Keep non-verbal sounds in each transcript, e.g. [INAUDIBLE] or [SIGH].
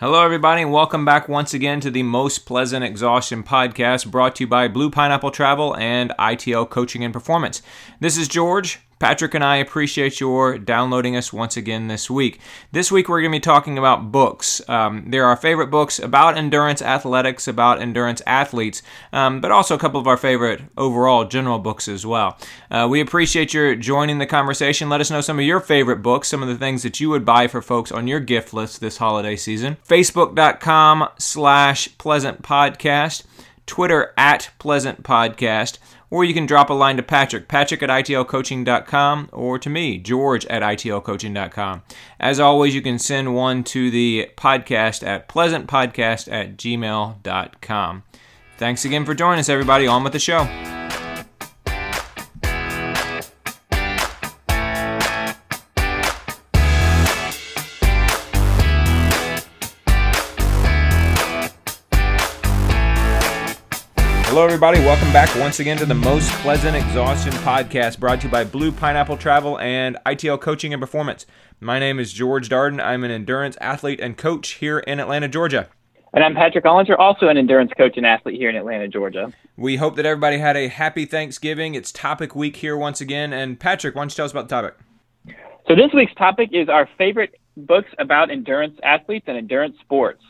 Hello, everybody, and welcome back once again to the Most Pleasant Exhaustion podcast brought to you by Blue Pineapple Travel and ITL Coaching and Performance. This is George. Patrick and I appreciate your downloading us once again this week. This week we're going to be talking about books. Um, there are our favorite books about endurance athletics, about endurance athletes, um, but also a couple of our favorite overall general books as well. Uh, we appreciate your joining the conversation. Let us know some of your favorite books, some of the things that you would buy for folks on your gift list this holiday season. Facebook.com slash pleasant podcast, Twitter at pleasant podcast or you can drop a line to Patrick, patrick at itlcoaching.com, or to me, george at itlcoaching.com. As always, you can send one to the podcast at pleasantpodcast at gmail.com. Thanks again for joining us, everybody. On with the show. Hello, everybody. Welcome back once again to the Most Pleasant Exhaustion podcast brought to you by Blue Pineapple Travel and ITL Coaching and Performance. My name is George Darden. I'm an endurance athlete and coach here in Atlanta, Georgia. And I'm Patrick Ollinger, also an endurance coach and athlete here in Atlanta, Georgia. We hope that everybody had a happy Thanksgiving. It's topic week here once again. And Patrick, why don't you tell us about the topic? So, this week's topic is our favorite books about endurance athletes and endurance sports.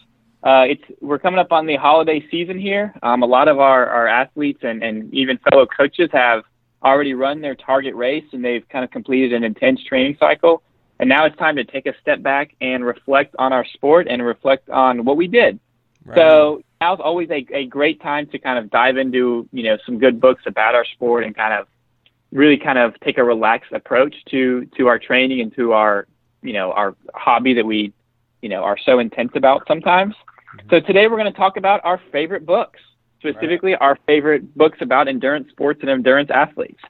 Uh, it's we're coming up on the holiday season here. Um, a lot of our, our athletes and, and even fellow coaches have already run their target race and they've kind of completed an intense training cycle. And now it's time to take a step back and reflect on our sport and reflect on what we did. Right. So now's always a, a great time to kind of dive into, you know, some good books about our sport and kind of really kind of take a relaxed approach to, to our training and to our, you know, our hobby that we, you know, are so intense about sometimes. So today we're going to talk about our favorite books, specifically right. our favorite books about endurance sports and endurance athletes.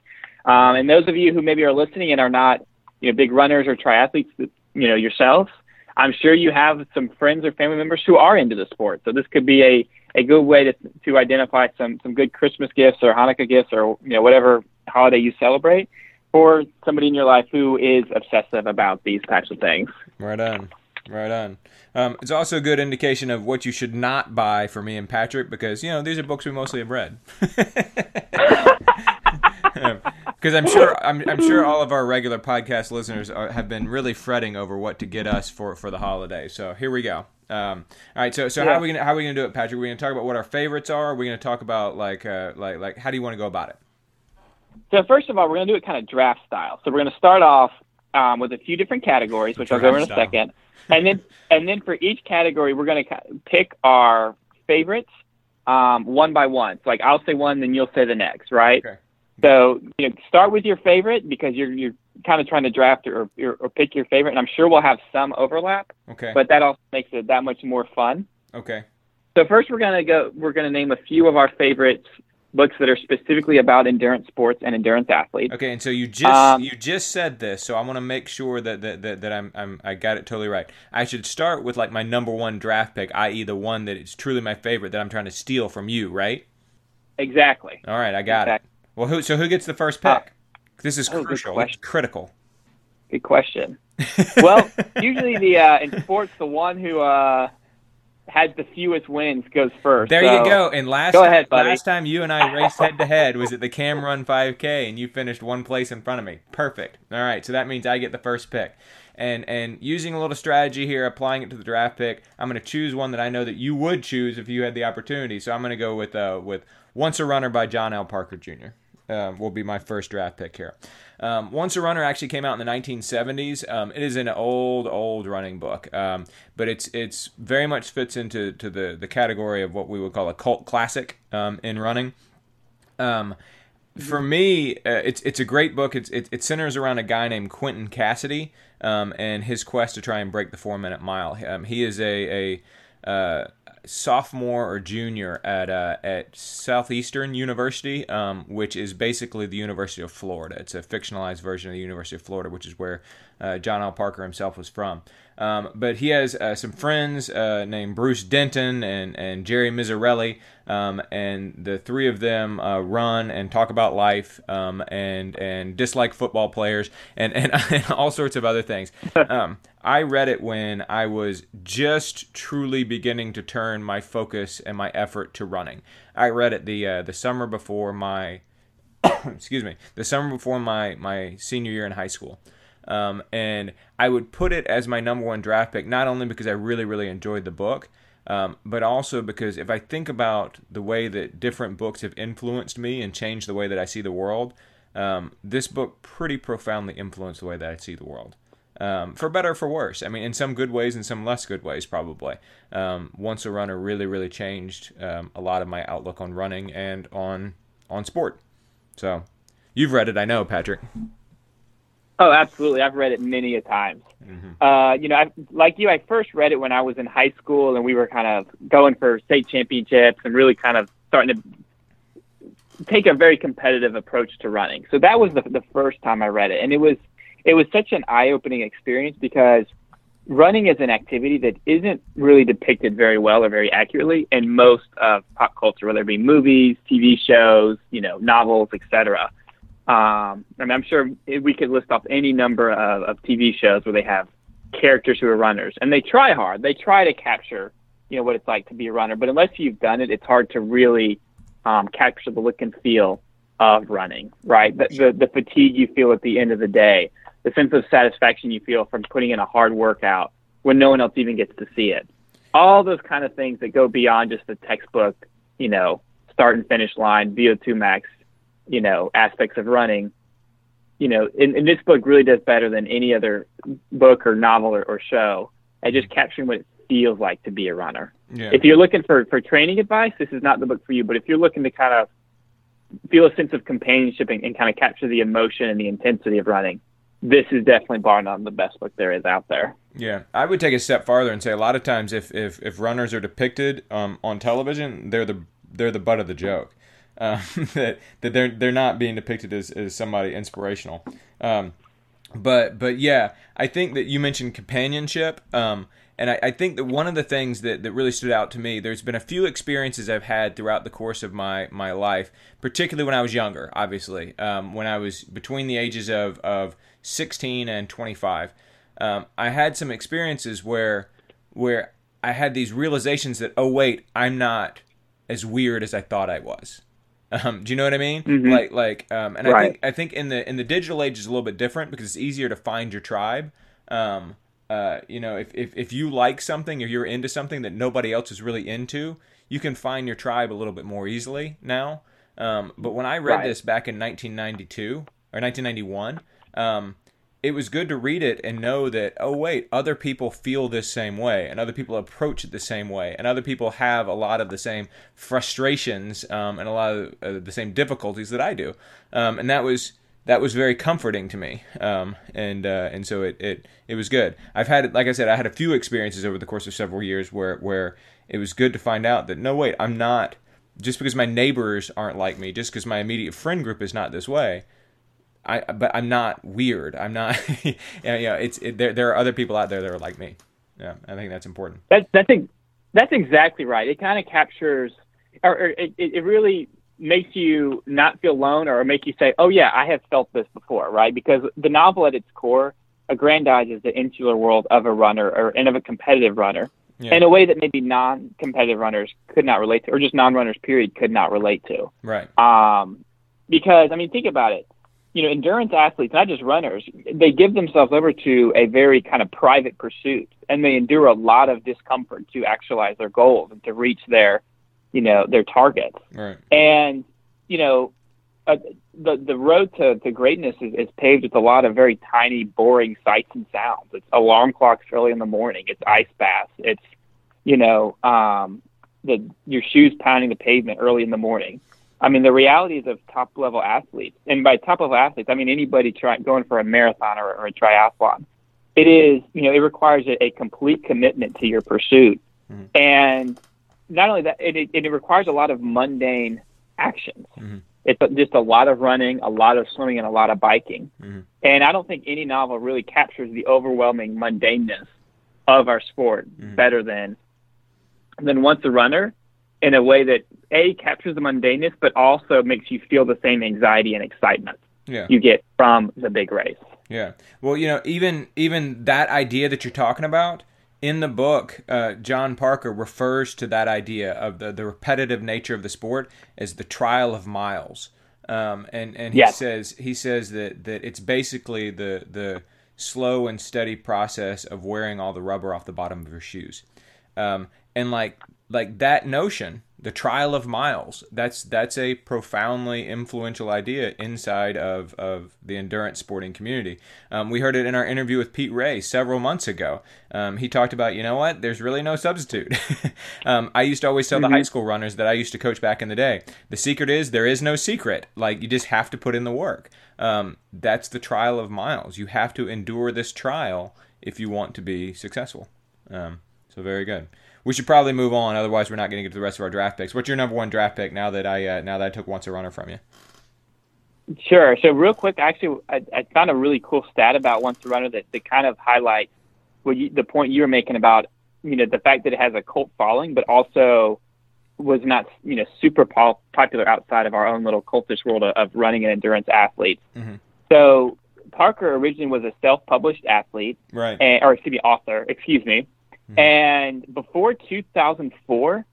Um, and those of you who maybe are listening and are not, you know, big runners or triathletes, you know, yourselves, I'm sure you have some friends or family members who are into the sport. So this could be a, a good way to, to identify some, some good Christmas gifts or Hanukkah gifts or, you know, whatever holiday you celebrate for somebody in your life who is obsessive about these types of things. Right on. Right on. Um, it's also a good indication of what you should not buy for me and Patrick because you know these are books we mostly have read. [LAUGHS] Because I'm sure I'm, I'm, sure all of our regular podcast listeners are, have been really fretting over what to get us for, for the holiday. So here we go. Um, all right, so so yeah. how are we gonna how are we gonna do it, Patrick? Are we gonna talk about what our favorites are? Are we gonna talk about like uh, like like how do you want to go about it? So first of all, we're gonna do it kind of draft style. So we're gonna start off um, with a few different categories, which I'll go over in a second and then [LAUGHS] and then for each category, we're going to pick our favorites um, one by one. So like I'll say one, then you'll say the next, right? Okay. So you know, start with your favorite because you're you're kind of trying to draft or, or, or pick your favorite, and I'm sure we'll have some overlap. Okay. But that also makes it that much more fun. Okay. So first, we're gonna go. We're gonna name a few of our favorites books that are specifically about endurance sports and endurance athletes. Okay, and so you just um, you just said this, so I want to make sure that that, that, that I'm, I'm I got it totally right. I should start with like my number one draft pick, i.e., the one that is truly my favorite that I'm trying to steal from you, right? Exactly. All right, I got exactly. it. Well, who so who gets the first pick? Uh, this is oh, crucial. It's critical. Good question. [LAUGHS] well, usually the uh, in sports, the one who uh, had the fewest wins goes first. There so, you go. And last go ahead, buddy. last time you and I raced head to head was at the Cam Run 5K, and you finished one place in front of me. Perfect. All right, so that means I get the first pick. And and using a little strategy here, applying it to the draft pick, I'm going to choose one that I know that you would choose if you had the opportunity. So I'm going to go with uh, with Once a Runner by John L. Parker Jr. Uh, will be my first draft pick here. Um, Once a Runner actually came out in the 1970s. Um, it is an old, old running book, um, but it's it's very much fits into to the the category of what we would call a cult classic um, in running. Um, for me, uh, it's it's a great book. It's it, it, centers around a guy named Quentin Cassidy um, and his quest to try and break the four minute mile. he is a a uh, sophomore or junior at uh, at Southeastern University, um, which is basically the University of Florida. It's a fictionalized version of the University of Florida, which is where uh, John L. Parker himself was from. Um, but he has uh, some friends uh, named Bruce Denton and, and Jerry Miserelli, um, and the three of them uh, run and talk about life um, and and dislike football players and, and, [LAUGHS] and all sorts of other things. [LAUGHS] Um, I read it when I was just truly beginning to turn my focus and my effort to running. I read it the uh, the summer before my [COUGHS] excuse me the summer before my my senior year in high school. Um, and I would put it as my number one draft pick, not only because I really, really enjoyed the book, um, but also because if I think about the way that different books have influenced me and changed the way that I see the world, um, this book pretty profoundly influenced the way that I see the world. Um, for better or for worse. I mean, in some good ways and some less good ways, probably. Um, Once a Runner really, really changed um, a lot of my outlook on running and on on sport. So, you've read it, I know, Patrick. Oh, absolutely. I've read it many a times. Mm-hmm. Uh, you know, I, like you, I first read it when I was in high school, and we were kind of going for state championships and really kind of starting to take a very competitive approach to running. So that was the, the first time I read it, and it was it was such an eye-opening experience because running is an activity that isn't really depicted very well or very accurately in most of pop culture, whether it be movies, TV shows, you know, novels, etc. Um, I mean, I'm sure we could list off any number of, of TV shows where they have characters who are runners, and they try hard. They try to capture, you know, what it's like to be a runner. But unless you've done it, it's hard to really um, capture the look and feel of running, right? The, the the fatigue you feel at the end of the day, the sense of satisfaction you feel from putting in a hard workout when no one else even gets to see it. All those kind of things that go beyond just the textbook, you know, start and finish line, VO2 max, you know aspects of running you know and, and this book really does better than any other book or novel or, or show at just capturing what it feels like to be a runner yeah. if you're looking for for training advice this is not the book for you but if you're looking to kind of feel a sense of companionship and, and kind of capture the emotion and the intensity of running this is definitely bar none the best book there is out there. Yeah, I would take a step farther and say a lot of times if if, if runners are depicted um, on television, they're the they're the butt of the joke um, [LAUGHS] that that they're they're not being depicted as, as somebody inspirational. Um, but but yeah, I think that you mentioned companionship. Um, and I, I, think that one of the things that, that really stood out to me, there's been a few experiences I've had throughout the course of my, my life, particularly when I was younger, obviously, um, when I was between the ages of, of 16 and 25. Um, I had some experiences where where I had these realizations that, oh, wait, I'm not as weird as I thought I was. Um, do you know what I mean? Mm-hmm. Like like um, and right. I think I think in the in the digital age is a little bit different because it's easier to find your tribe. Um, uh, you know, if, if if you like something or you're into something that nobody else is really into, you can find your tribe a little bit more easily now. Um, but when I read right. this back in 1992 or 1991, um, it was good to read it and know that oh wait other people feel this same way and other people approach it the same way and other people have a lot of the same frustrations um, and a lot of uh, the same difficulties that i do. Um, and that was that was very comforting to me um, and uh, and so it, it it was good. I've had like i said i had a few experiences over the course of several years where where it was good to find out that no wait i'm not just because my neighbors aren't like me just because my immediate friend group is not this way I but I'm not weird. I'm not. [LAUGHS] you know, it's it, there. There are other people out there that are like me. Yeah, I think that's important. That's that's that's exactly right. It kind of captures, or, or it it really makes you not feel alone, or make you say, "Oh yeah, I have felt this before," right? Because the novel at its core aggrandizes the insular world of a runner or and of a competitive runner yeah. in a way that maybe non-competitive runners could not relate to, or just non-runners period could not relate to. Right. Um, because I mean, think about it you know, endurance athletes, not just runners, they give themselves over to a very kind of private pursuit and they endure a lot of discomfort to actualize their goals and to reach their, you know, their targets. Right. And, you know, uh, the the road to, to greatness is, is paved with a lot of very tiny, boring sights and sounds. It's alarm clocks early in the morning. It's ice baths. It's, you know, um, the your shoes pounding the pavement early in the morning. I mean, the realities of top level athletes, and by top level athletes, I mean anybody try, going for a marathon or, or a triathlon. It is, you know, it requires a, a complete commitment to your pursuit, mm-hmm. and not only that, it, it, it requires a lot of mundane actions. Mm-hmm. It's just a lot of running, a lot of swimming, and a lot of biking. Mm-hmm. And I don't think any novel really captures the overwhelming mundaneness of our sport Mhm. better than than Once a Runner in a way that a captures the mundaneness, but also makes you feel the same anxiety and excitement Yeah. you get from the big race. Yeah. Well, you know, even even that idea that you're talking about in the book, uh, John Parker refers to that idea of the, the repetitive nature of the sport as the trial of miles. Um, and and he Yes. says he says that, that it's basically the the slow and steady process of wearing all the rubber off the bottom of your shoes. Um, and like like that notion, the trial of miles, that's that's a profoundly influential idea inside of, of the endurance sporting community. Um, we heard it in our interview with Pete Rea several months ago. Um, he talked about, you know what, there's really no substitute. [LAUGHS] um, I used to always tell the high school runners that I used to coach back in the day. The secret is there is no secret. Like you just have to put in the work. Um, that's the trial of miles. You have to endure this trial if you want to be successful. Um, so very good. We should probably move on, otherwise we're not going to get to the rest of our draft picks. What's your number one draft pick now that I uh, now that I took once a runner from you? Sure. So real quick, actually, I, I found a really cool stat about Once a Runner that, that kind of highlights what you, the point you were making about you know the fact that it has a cult following, but also was not you know super pop- popular outside of our own little cultish world of, of running and endurance athletes. Mhm. So Parker originally was a self-published athlete, Right. and, or excuse me, author. Excuse me. Mhm. And before 2004,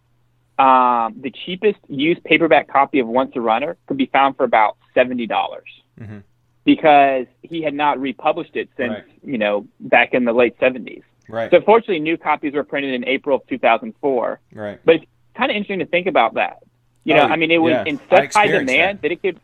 um, the cheapest used paperback copy of Once a Runner could be found for about seventy dollars Mhm. because he had not republished it since Right. you know back in the late 70s. Right. So fortunately, new copies were printed in April of 2004. right. But it's kind of interesting to think about that. You know, Oh, I mean, it was yeah. in such high demand that. it could.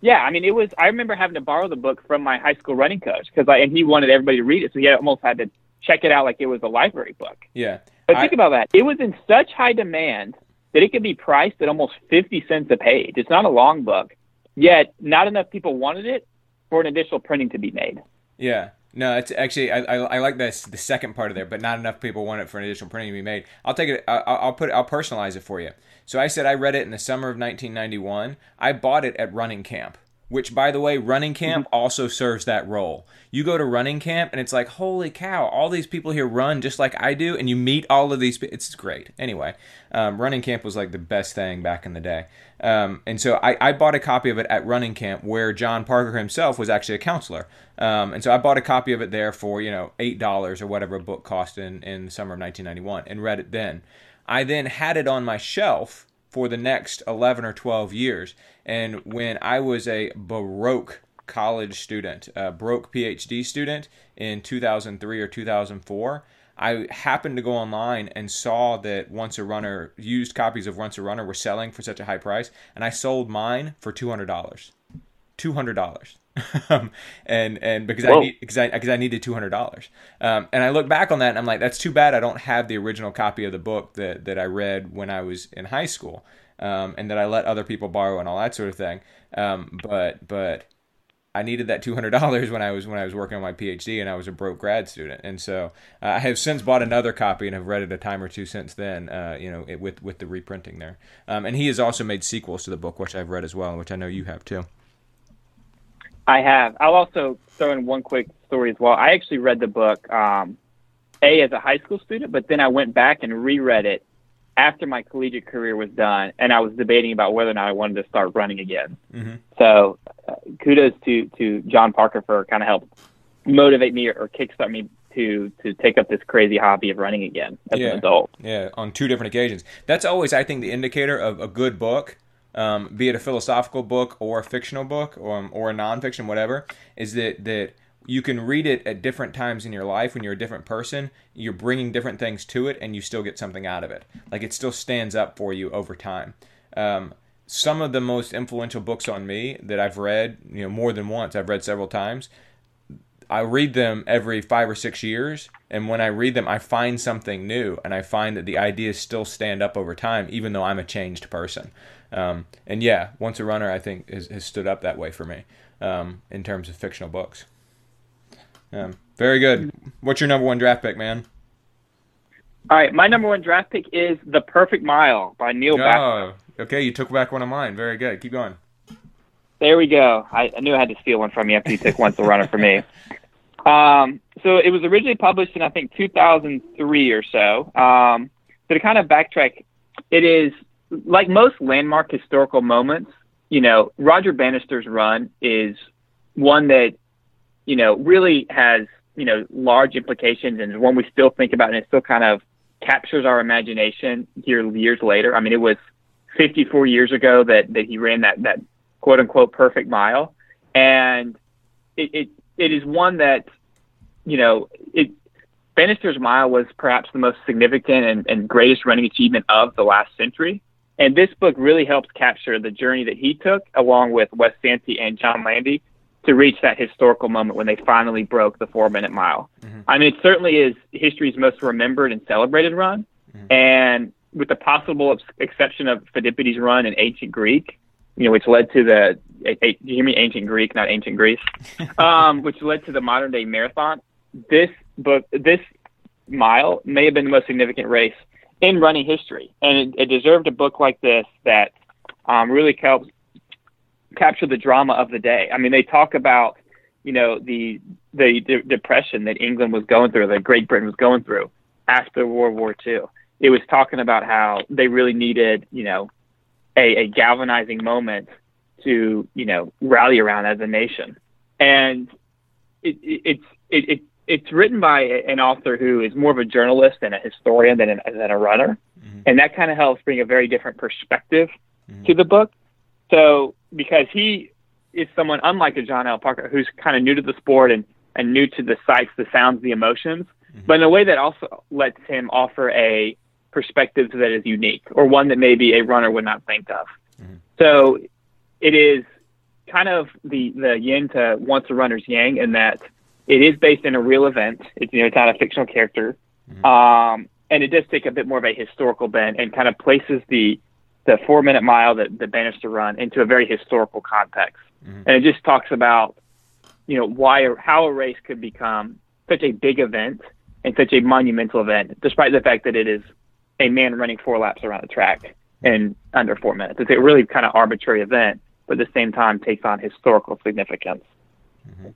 Yeah, I mean, it was. I remember having to borrow the book from my high school running coach because, and he wanted everybody to read it, so he almost had to check it out like it was a library book. Yeah. But I- think about that. It was in such high demand that it could be priced at almost 50 cents a page. It's not a long book, yet not enough people wanted it for an additional printing to be made. Yeah. No, it's actually I, I, I like this the second part of there, but not enough people want it for an additional printing to be made. I'll take it. I'll, I'll put it, I'll personalize it for you. So I said I read it in the summer of 1991. I bought it at running camp, which by the way, running camp also serves that role. You go to running camp and it's like, holy cow, all these people here run just like I do, and you meet all of these. It's great. Anyway, um, running camp was like the best thing back in the day. Um, and so I, I bought a copy of it at running camp where John Parker himself was actually a counselor. Um, and so I bought a copy of it there for, you know, $8 or whatever a book cost in, in the summer of 1991 and read it then. I then had it on my shelf for the next 11 or 12 years. And when I was a Baroque college student, a broke PhD student in 2003 or 2004, I happened to go online and saw that Once a Runner, used copies of Once a Runner were selling for such a high price, and I sold mine for $200. $200. [LAUGHS] um, and and because I Whoa. need because I because I needed two hundred dollars, um, and I look back on that and I'm like, that's too bad. I don't have the original copy of the book that that I read when I was in high school, um, and that I let other people borrow and all that sort of thing. Um, but but I needed that two hundred dollars when I was when I was working on my PhD and I was a broke grad student, and so uh, I have since bought another copy and have read it a time or two since then. Uh, you know, it, with with the reprinting there, um, and he has also made sequels to the book, which I've read as well, which I know you have too. I have. I'll also throw in one quick story as well. I actually read the book, um, A, as a high school student, but then I went back and reread it after my collegiate career was done, and I was debating about whether or not I wanted to start running again. Mhm. So uh, kudos to, to John Parker for kind of help motivate me or, or kickstart me to, to take up this crazy hobby of running again as Yeah. an adult. Yeah, on two different occasions. That's always, I think, the indicator of a good book, um, be it a philosophical book or a fictional book or, or a nonfiction, whatever, is that that you can read it at different times in your life when you're a different person. You're bringing different things to it, and you still get something out of it. Like it still stands up for you over time. Um, some of the most influential books on me that I've read, you know, more than once, I've read several times. I read them every five or six years, and when I read them, I find something new, and I find that the ideas still stand up over time, even though I'm a changed person. Um, and yeah, Once a Runner, I think, has, has stood up that way for me um, in terms of fictional books. Um, very good. What's your number one draft pick, man? All right, my number one draft pick is The Perfect Mile by Neil. Oh, okay. You took back one of mine. Very good. Keep going. There we go. I, I knew I had to steal one from you after you took Once a Runner for me. [LAUGHS] Um, so it was originally published in I think 2003 or so. Um, so to kind of backtrack, it is like most landmark historical moments. You know, Roger Bannister's run is one that you know really has you know large implications and one we still think about and it still kind of captures our imagination here years later. I mean, it was 54 years ago that that he ran that that quote unquote perfect mile, and it it, it is one that you know it. Bannister's mile was perhaps the most significant and, and greatest running achievement of the last century. And this book really helps capture the journey that he took, along with Wes Santee and John Landy, to reach that historical moment when they finally broke the four minute mile. Mm-hmm. I mean, it certainly is history's most remembered and celebrated run. Mm-hmm. And with the possible exception of Phidippides' run in ancient Greek, you know, which led to the, a, a, you hear me, ancient Greek, not ancient Greece, [LAUGHS] um, which led to the modern day marathon. This book, this mile may have been the most significant race in running history. And it, it deserved a book like this that um, really helps capture the drama of the day. I mean, they talk about, you know, the the de- depression that England was going through, that Great Britain was going through after World War II. It was talking about how they really needed, you know, a, a galvanizing moment to, you know, rally around as a nation. And it, it, it's it, it it's written by an author who is more of a journalist and a historian than, an, than a runner, mm-hmm. and that kind of helps bring a very different perspective mm-hmm. to the book. So because he is someone unlike a John L. Parker who's kind of new to the sport and, and new to the sights, the sounds, the emotions, mm-hmm. but in a way that also lets him offer a perspective that is unique or one that maybe a runner would not think of. Mm-hmm. So it is kind of the, the yin to once a runner's yang in that it is based in a real event. It's, you know, it's not a fictional character. Mm-hmm. Um, and it does take a bit more of a historical bent and kind of places the the four minute mile that the Bannister run into a very historical context. Mm-hmm. And it just talks about, you know, why how a race could become such a big event and such a monumental event, despite the fact that it is a man running four laps around the track in under four minutes. It's a really kind of arbitrary event, but at the same time takes on historical significance. Mm-hmm.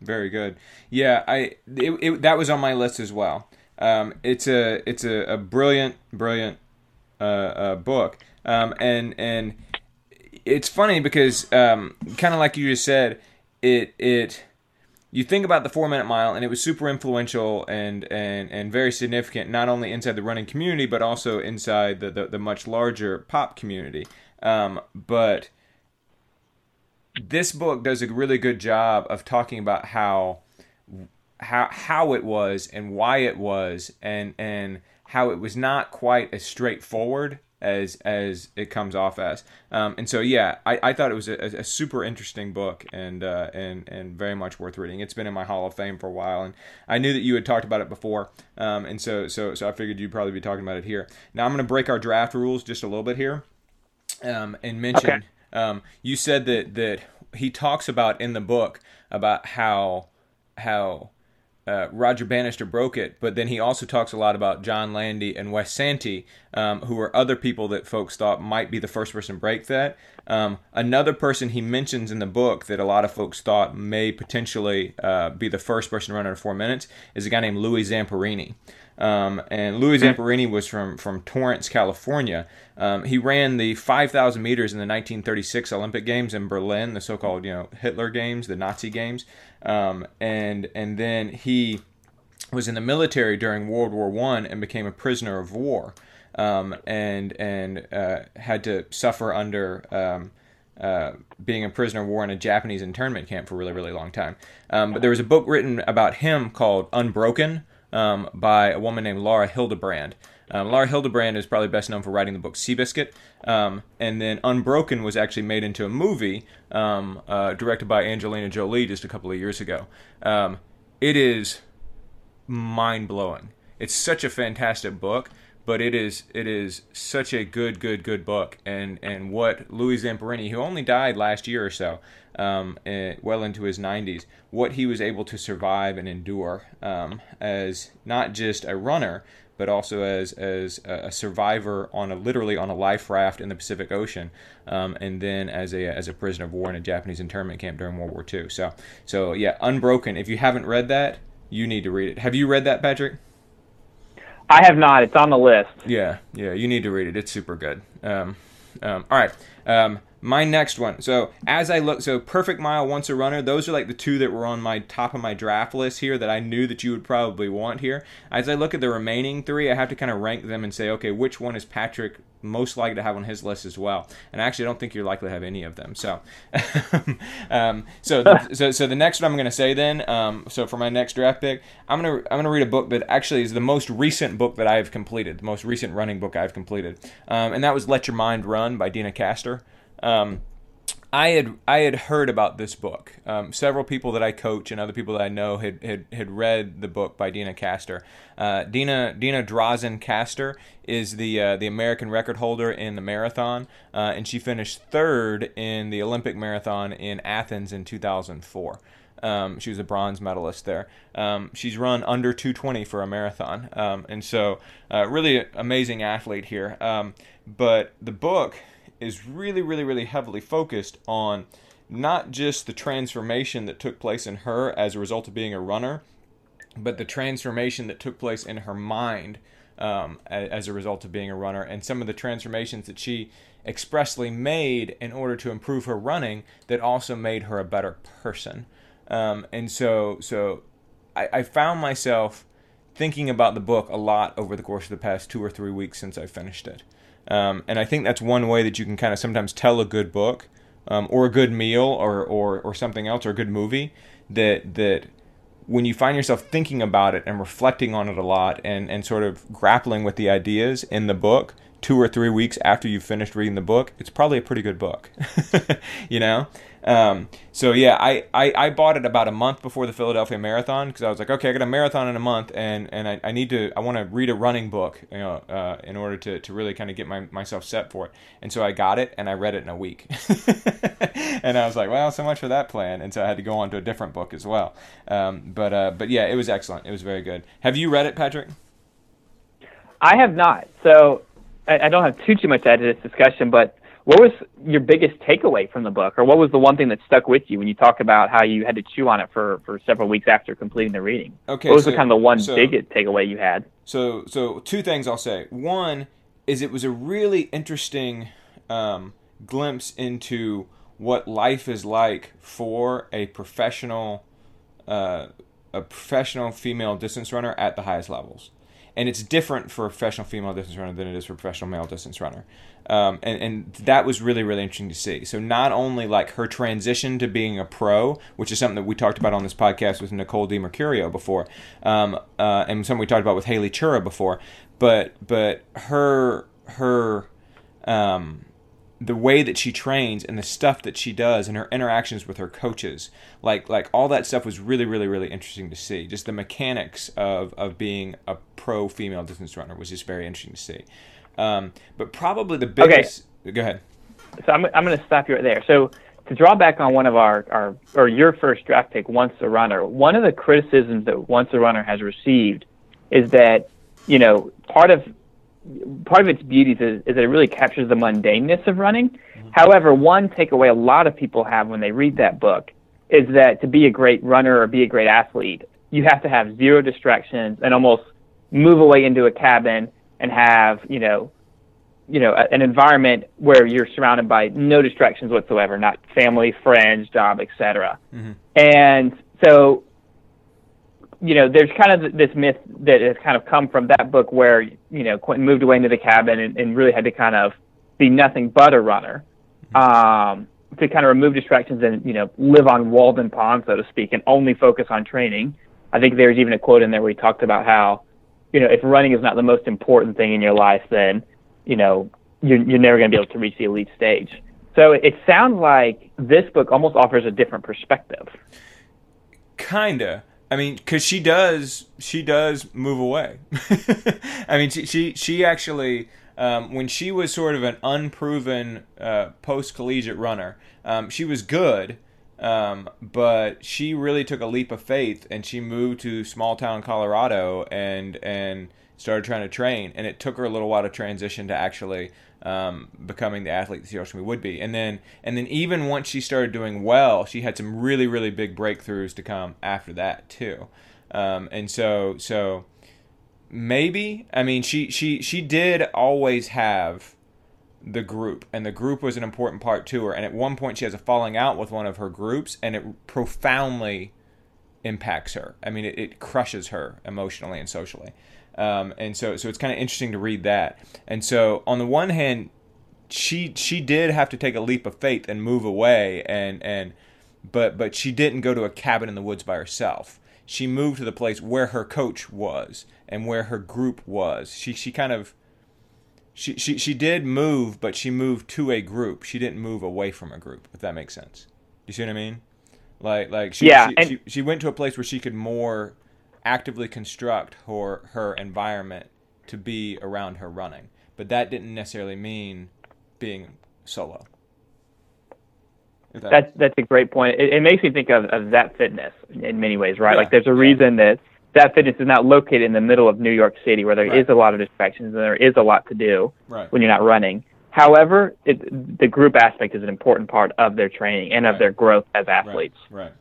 Very good. Yeah, I it, it, that was on my list as well. Um, it's a it's a, a brilliant brilliant uh, uh, book. Um, and and it's funny because um, kind of like you just said, it it you think about the four minute mile and it was super influential and and and very significant not only inside the running community but also inside the the, the much larger pop community. Um, but this book does a really good job of talking about how how how it was and why it was and and how it was not quite as straightforward as as it comes off as. Um, and so yeah, I, I thought it was a, a super interesting book and uh, and and very much worth reading. It's been in my Hall of Fame for a while, and I knew that you had talked about it before, um, and so so so I figured you'd probably be talking about it here. Now I'm to break our draft rules just a little bit here, um, and mention. Okay. Um, you said that that he talks about in the book about how how uh, Roger Bannister broke it, but then he also talks a lot about John Landy and Wes Santee, um, who are other people that folks thought might be the first person to break that. Um, another person he mentions in the book that a lot of folks thought may potentially uh, be the first person to run under four minutes is a guy named Louis Zamperini. Um, and Louis. Zamperini was from, from Torrance, California. Um, he ran the 5,000 meters in the 1936 Olympic Games in Berlin, the so-called you know Hitler Games, the Nazi Games, um, and and then he was in the military during World War One and became a prisoner of war, um, and and uh, had to suffer under. Um, uh, being a prisoner of war in a Japanese internment camp for a really, really long time. Um, but there was a book written about him called Unbroken, um, by a woman named Laura Hillenbrand. Um, Laura Hillenbrand is probably best known for writing the book Seabiscuit. Um, and then Unbroken was actually made into a movie um, uh, directed by Angelina Jolie just a couple of years ago. Um, it is mind blowing. It's such a fantastic book, but it is it is such a good, good, good book. And, and what Louis Zamperini, who only died last year or so, um, eh, well into his 90s, what he was able to survive and endure um, as not just a runner, but also as as a survivor on a literally on a life raft in the Pacific Ocean, um, and then as a as a prisoner of war in a Japanese internment camp during World War II. So so yeah, Unbroken. If you haven't read that, you need to read it. Have you read that, Patrick? I have not. It's on the list. Yeah, yeah, you need to read it. It's super good. Um, um, all right. My next one. So as I look, so Perfect Mile, Once a Runner, those are like the two that were on my top of my draft list here that I knew that you would probably want here. As I look at the remaining three, I have to kind of rank them and say, okay, which one is Patrick most likely to have on his list as well? And actually, I don't think you're likely to have any of them. So, [LAUGHS] um, so, the, [LAUGHS] so, so the next one I'm going to say then, um, so for my next draft pick, I'm gonna I'm gonna read a book that actually is the most recent book that I've completed, the most recent running book I've completed, um, and that was Let Your Mind Run by Deena Kastor. Um, I had I had heard about this book. Um, several people that I coach and other people that I know had had, had read the book by Deena Kastor. Uh, Deena Deena Drossin Kastor is the uh, the American record holder in the marathon, uh, and she finished third in the Olympic marathon in Athens in 2004. Um, she was a bronze medalist there. Um, she's run under 220 for a marathon, um, and so uh, really amazing athlete here. Um, but the book is really, really, really heavily focused on not just the transformation that took place in her as a result of being a runner, but the transformation that took place in her mind um, as a result of being a runner, and some of the transformations that she expressly made in order to improve her running that also made her a better person. Um, and so, so I, I found myself thinking about the book a lot over the course of the past two or three weeks since I finished it. Um, and I think that's one way that you can kind of sometimes tell a good book um, or a good meal or, or, or something else or a good movie that that when you find yourself thinking about it and reflecting on it a lot and, and sort of grappling with the ideas in the book two or three weeks after you've finished reading the book, it's probably a pretty good book. [LAUGHS] you know? Um, so yeah, I, I, I, bought it about a month before the Philadelphia Marathon because I was like, okay, I got a marathon in a month, and, and I, I need to I want to read a running book, you know, uh, in order to, to really kind of get my, myself set for it. And so I got it and I read it in a week, [LAUGHS] and I was like, well, so much for that plan. And so I had to go on to a different book as well. Um, but uh, but yeah, it was excellent. It was very good. Have you read it, Patrick? I have not. So I, I don't have too too much to add to this discussion, but what was your biggest takeaway from the book, or what was the one thing that stuck with you when you talk about how you had to chew on it for, for several weeks after completing the reading? Okay, what was so, the kind of the one so, biggest takeaway you had? So, so two things I'll say. One is it was a really interesting um, glimpse into what life is like for a professional, uh, a professional female distance runner at the highest levels and it's different for a professional female distance runner than it is for a professional male distance runner. Um, and, and that was really really interesting to see. So not only like her transition to being a pro, which is something that we talked about on this podcast with Nicole DiMercurio before, um, uh, and something we talked about with Haley Chura before, but but her her um, the way that she trains and the stuff that she does and her interactions with her coaches. Like like all that stuff was really really really interesting to see. Just the mechanics of of being a pro female distance runner was just very interesting to see. Um, but probably the biggest okay. go ahead. So i'm, I'm going to stop you right there. So to draw back on one of our, our or your first draft pick once a runner one of the criticisms that once a runner has received is that you know part of part of its beauties is, is that it really captures the mundaneness of running. Mm-hmm. However, one takeaway a lot of people have when they read that book is that to be a great runner or be a great athlete, you have to have zero distractions and almost move away into a cabin and have, you know, you know, an environment where you're surrounded by no distractions whatsoever, not family, friends, job, etc. Mm-hmm. And so you know, there's kind of this myth that has kind of come from that book where, you know, Quentin moved away into the cabin and, and really had to kind of be nothing but a runner um, to kind of remove distractions and, you know, live on Walden Pond, so to speak, and only focus on training. I think there's even a quote in there where he talked about how, you know, if running is not the most important thing in your life, then, you know, you're, you're never going to be able to reach the elite stage. So it sounds like this book almost offers a different perspective. Kinda. I mean, because she does, she does move away. [LAUGHS] I mean, she she, she actually, um, when she was sort of an unproven uh, post collegiate runner, um, she was good, um, but she really took a leap of faith and she moved to small town Colorado and and started trying to train, and it took her a little while to transition to actually um, becoming the athlete that she ultimately would be. And then and then even once she started doing well, she had some really really big breakthroughs to come after that too. Um, and so so maybe I mean she she she did always have the group and the group was an important part to her and at one point she has a falling out with one of her groups and it profoundly impacts her i mean it, it crushes her emotionally and socially um, and so so it's kind of interesting to read that and so on the one hand she she did have to take a leap of faith and move away and and but but she didn't go to a cabin in the woods by herself she moved to the place where her coach was and where her group was she she kind of she, she she did move, but she moved to a group. She didn't move away from a group. If that makes sense. You see what I mean? Like like she yeah, she, and- she, she went to a place where she could more actively construct her her environment to be around her running. But that didn't necessarily mean being solo. That- That's that's a great point. It, it makes me think of, of ZAP Fitness in many ways, right? Yeah, Like there's a yeah. reason that ZAP Fitness is not located in the middle of New York City, where there is Right. a lot of distractions and there is a lot to do right. when you're not running. However, it, the group aspect is an important part of their training and of their growth as athletes. Right.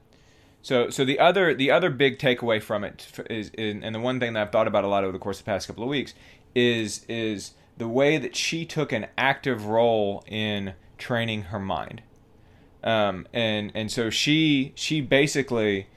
So, so the other the other big takeaway from it is, and the one thing that I've thought about a lot over the course of the past couple of weeks is is the way that she took an active role in training her mind. Um, and and so she she basically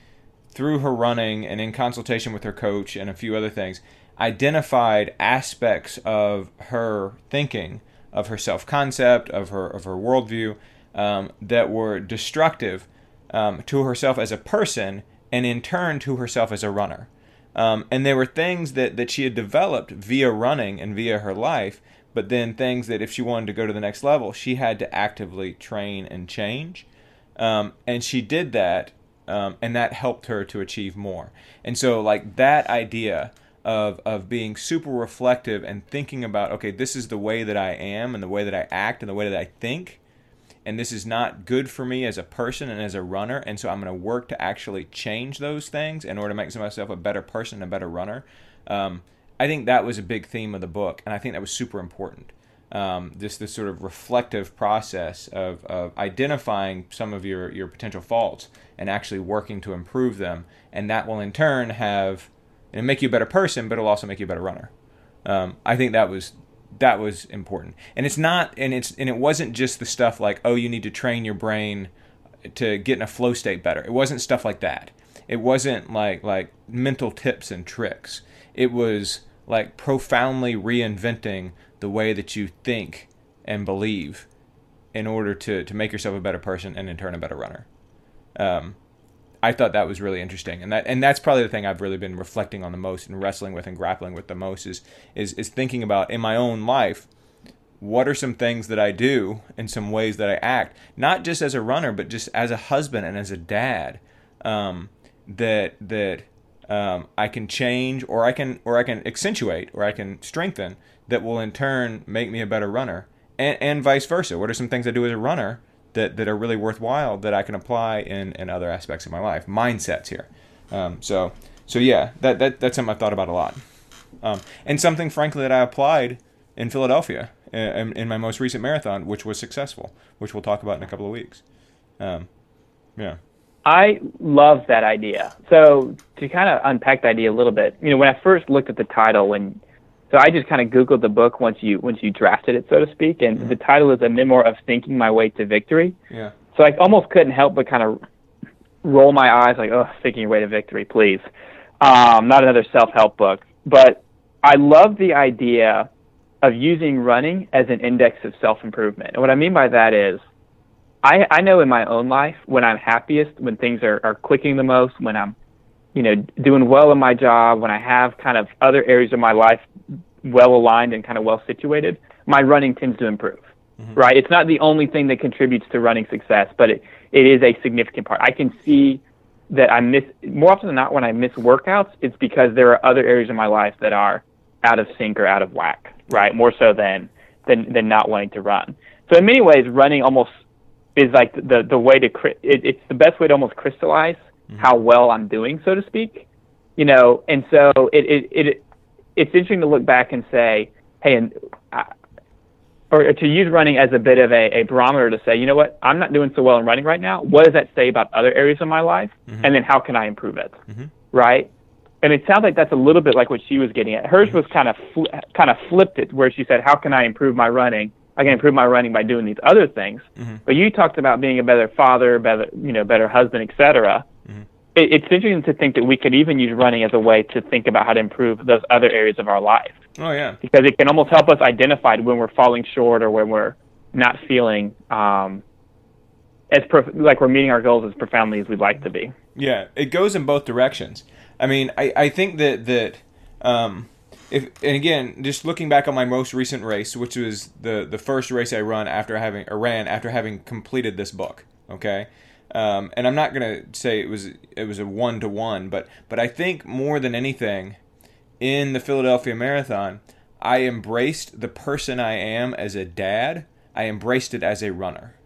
through her running and in consultation with her coach and a few other things identified aspects of her thinking of her self-concept of her of her worldview um, that were destructive um, to herself as a person and in turn to herself as a runner. Um, and there were things that, that she had developed via running and via her life but then things that if she wanted to go to the next level she had to actively train and change. Um, and she did that um, and that helped her to achieve more. And so like that idea of of being super reflective and thinking about okay this is the way that i am and the way that i act and the way that i think and this is not good for me as a person and as a runner. And so i'm going to work to actually change those things in order to make myself a better person and a better runner. Um, i think that was a big theme of the book and i think that was super important. Um, this this sort of reflective process of, of identifying some of your, your potential faults and actually working to improve them. And that will in turn have and make you a better person but it'll also make you a better runner. Um, i think that was that was important. And it's not and it's and it wasn't just the stuff like oh you need to train your brain to get in a flow state better. It wasn't stuff like that. It wasn't like like mental tips and tricks. It was like profoundly reinventing the way that you think and believe in order to to make yourself a better person and in turn a better runner. Um, I thought that was really interesting, and that and that's probably the thing I've really been reflecting on the most and wrestling with and grappling with the most is is is thinking about in my own life what are some things that I do and some ways that I act, not just as a runner, but just as a husband and as a dad, um, that that um, I can change or I can or I can accentuate or I can strengthen that will in turn make me a better runner, and, and vice versa. What are some things I do as a runner that, that are really worthwhile that I can apply in, in other aspects of my life? Mindsets here. Um, so so yeah, that, that that's something I've thought about a lot, um, and something frankly that I applied in Philadelphia in, in my most recent marathon, which was successful, which we'll talk about in a couple of weeks. Um, yeah. I love that idea. So to kind of unpack the idea a little bit, you know, when I first looked at the title, when so I just kind of googled the book once you once you drafted it, so to speak, and Mm-hmm. the title is a memoir of thinking my way to victory. Yeah. So I almost couldn't help but kind of roll my eyes, like, oh, thinking your way to victory, please. Um, not another self-help book, but I love the idea of using running as an index of self-improvement. And what I mean by that is, I, I know in my own life when I'm happiest, when things are, are clicking the most, when I'm, you know, doing well in my job, when I have kind of other areas of my life well aligned and kind of well situated, my running tends to improve. Mm-hmm. Right? It's not the only thing that contributes to running success, but it, it is a significant part. I can see that I miss more often than not when I miss workouts, it's because there are other areas of my life that are out of sync or out of whack, right? More so than than than not wanting to run. So in many ways, running almost is like the the way to it, it's the best way to almost crystallize how well I'm doing, so to speak. You know, and so it it, it it's interesting to look back and say, hey, and I, or to use running as a bit of a, a barometer to say, you know what, I'm not doing so well in running right now. What does that say about other areas of my life? Mm-hmm. And then how can I improve it? Mm-hmm. Right? And it sounds like that's a little bit like what she was getting at. Hers was kind of fl- kind of flipped it, where she said, "How can I improve my running? I can improve my running by doing these other things." Mm-hmm. But you talked about being a better father, better you know, better husband, etc. It, it's interesting to think that we could even use running as a way to think about how to improve those other areas of our life. Oh yeah, because it can almost help us identify when we're falling short or when we're not feeling um, as prof- like we're meeting our goals as profoundly as we'd like to be. Yeah, it goes in both directions. I mean, I, I think that that um, if and again, just looking back on my most recent race, which was the the first race I run after having or ran after having completed this book. Okay, um, and I'm not gonna say it was it was a one to one, but but I think more than anything, in the Philadelphia Marathon, I embraced the person I am as a dad. I embraced it as a runner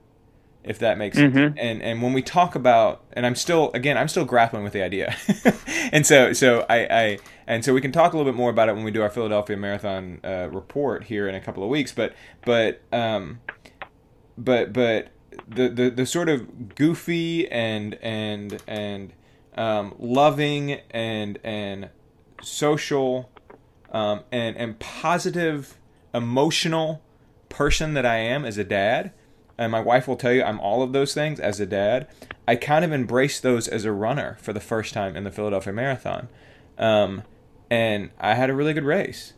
if that makes mm-hmm. sense. And and when we talk about, and I'm still again, I'm still grappling with the idea, [LAUGHS] and so so I, I and so we can talk a little bit more about it when we do our Philadelphia Marathon uh, report here in a couple of weeks. But but um, but but the the the sort of goofy and and and um, loving and and social um, and and positive emotional person that I am as a dad and my wife will tell you I'm all of those things as a dad. I kind of embraced those as a runner for the first time in the Philadelphia Marathon, um, and I had a really good race,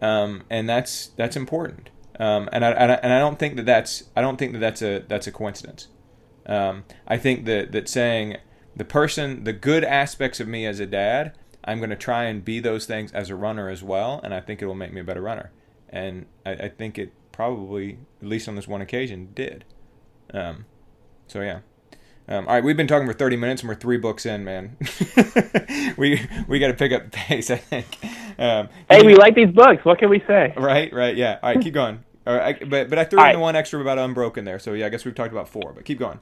um, and that's that's important. Um, and I, and I don't think that that's I don't think that that's a that's a coincidence. Um, I think that that saying the person the good aspects of me as a dad, I'm going to try and be those things as a runner as well, and I think it will make me a better runner. And I, I think it probably, at least on this one occasion, did. Um, so yeah. Um, all right, we've been talking for 30 minutes and we're three books in, man. [LAUGHS] we we got to pick up pace, I think. Um, hey, we like these books. What can we say? Right, right, yeah. All right, keep going. [LAUGHS] All right, I, but but I threw all in right. the one extra about Unbroken there, so yeah, I guess we've talked about four, but keep going.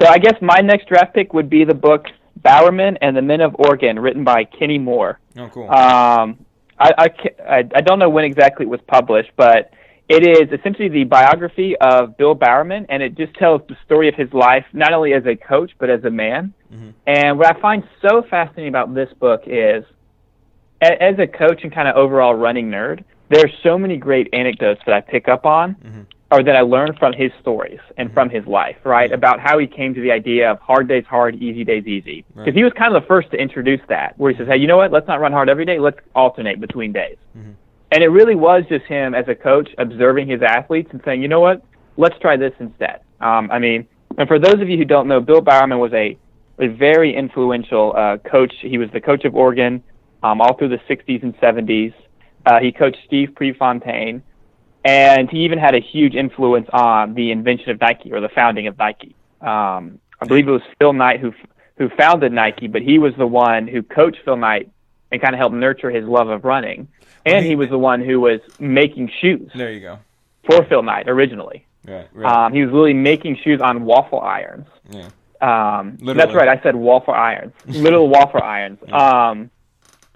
So I guess my next draft pick would be the book Bowerman and the Men of Oregon, written by Kenny Moore. Oh, cool. Um, I, I, I don't know when exactly it was published, but it is essentially the biography of Bill Bowerman, and it just tells the story of his life, not only as a coach, but as a man. Mm-hmm. And what I find so fascinating about this book is, as a coach and kind of overall running nerd, there are so many great anecdotes that I pick up on. Mm-hmm or that I learn from his stories and mm-hmm. from his life, right? Mm-hmm. About how he came to the idea of hard days hard, easy days easy. Because right. he was kind of the first to introduce that, where he says, hey, you know what? Let's not run hard every day. Let's alternate between days. And it really was just him as a coach observing his athletes and saying, you know what? Let's try this instead. Um, I mean, and for those of you who don't know, Bill Bowerman was a, a very influential uh, coach. He was the coach of Oregon um, all through the 60s and 70s. Uh, he coached Steve Prefontaine and he even had a huge influence on the invention of Nike or the founding of Nike. Um, I believe it was Phil Knight who who founded Nike, but he was the one who coached Phil Knight and kind of helped nurture his love of running. And he was the one who was making shoes. There you go. For Phil Knight originally. Right. right. Um, he was literally making shoes on waffle irons. Yeah. Um, that's right. I said waffle irons, [LAUGHS] little waffle irons. [LAUGHS] Yeah. Um,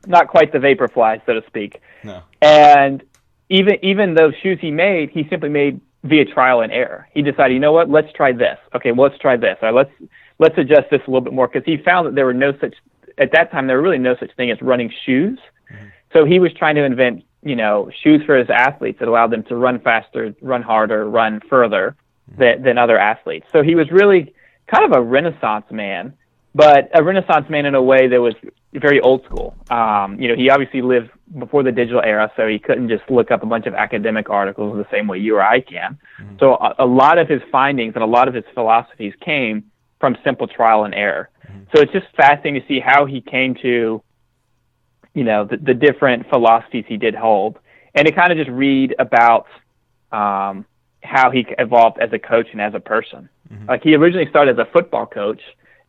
not quite the Vaporfly, so to speak. No. And even even those shoes he made, he simply made via trial and error. He decided, you know what, let's try this. Okay, well, let's try this. Or let's let's adjust this a little bit more because he found that there were no such at that time there were really no such thing as running shoes. Mm-hmm. So he was trying to invent, you know, shoes for his athletes that allowed them to run faster, run harder, run further mm-hmm. than, than other athletes. So he was really kind of a renaissance man, but a renaissance man in a way that was very old school. Um, you know, he obviously lived before the digital era, so he couldn't just look up a bunch of academic articles the same way you or I can. Mm-hmm. So a, a, lot of his findings and a lot of his philosophies came from simple trial and error. Mm-hmm. So it's just fascinating to see how he came to, you know, the, the different philosophies he did hold, and to kind of just read about um, how he evolved as a coach and as a person. Mm-hmm. Like he originally started as a football coach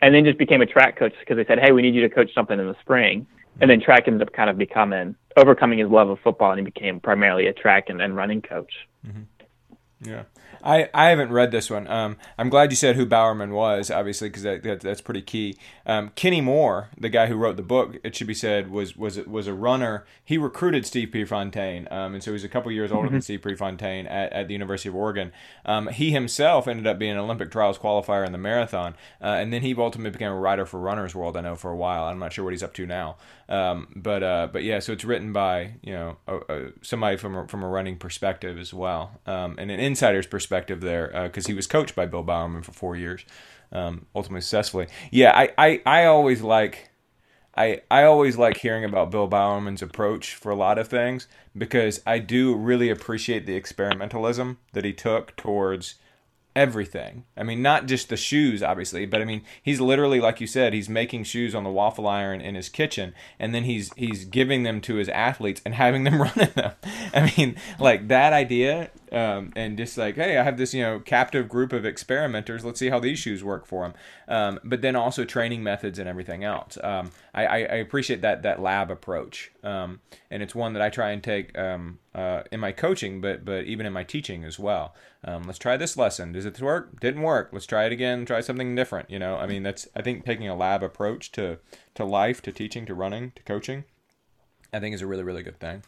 and then just became a track coach because they said, "Hey, we need you to coach something in the spring." And then track ended up kind of becoming overcoming his love of football, and he became primarily a track and, and running coach. Mm-hmm. Yeah, I, I haven't read this one. Um, I'm glad you said who Bowerman was, obviously, because that, that, that's pretty key. Um, Kenny Moore, the guy who wrote the book, it should be said, was was was a runner. He recruited Steve Prefontaine, um, and so he's a couple years older than mm-hmm. Steve Prefontaine at, at the University of Oregon. Um, he himself ended up being an Olympic trials qualifier in the marathon, uh, and then he ultimately became a writer for Runner's World. I know for a while. I'm not sure what he's up to now. Um, but uh, but yeah, so it's written by you know a, a, somebody from a, from a running perspective as well, um, and an insider's perspective there because uh, he was coached by Bill Bowerman for four years, um, ultimately successfully. Yeah, I, I, I always like. I, I always like hearing about Bill Bowerman's approach for a lot of things because I do really appreciate the experimentalism that he took towards everything. I mean, not just the shoes, obviously, but I mean, he's literally, like you said, he's making shoes on the waffle iron in his kitchen, and then he's he's giving them to his athletes and having them [LAUGHS] run in them. I mean, like that idea, um, and just like, hey, I have this you know captive group of experimenters. Let's see how these shoes work for them. Um, but then also training methods and everything else. Um, I, I, I, appreciate that that lab approach, um, and it's one that I try and take um, uh, in my coaching, but but even in my teaching as well. Um, let's try this lesson. Does it work? Didn't work. Let's try it again. Try something different. You know, I mean, that's I think taking a lab approach to to life, to teaching, to running, to coaching, I think is a really really good thing.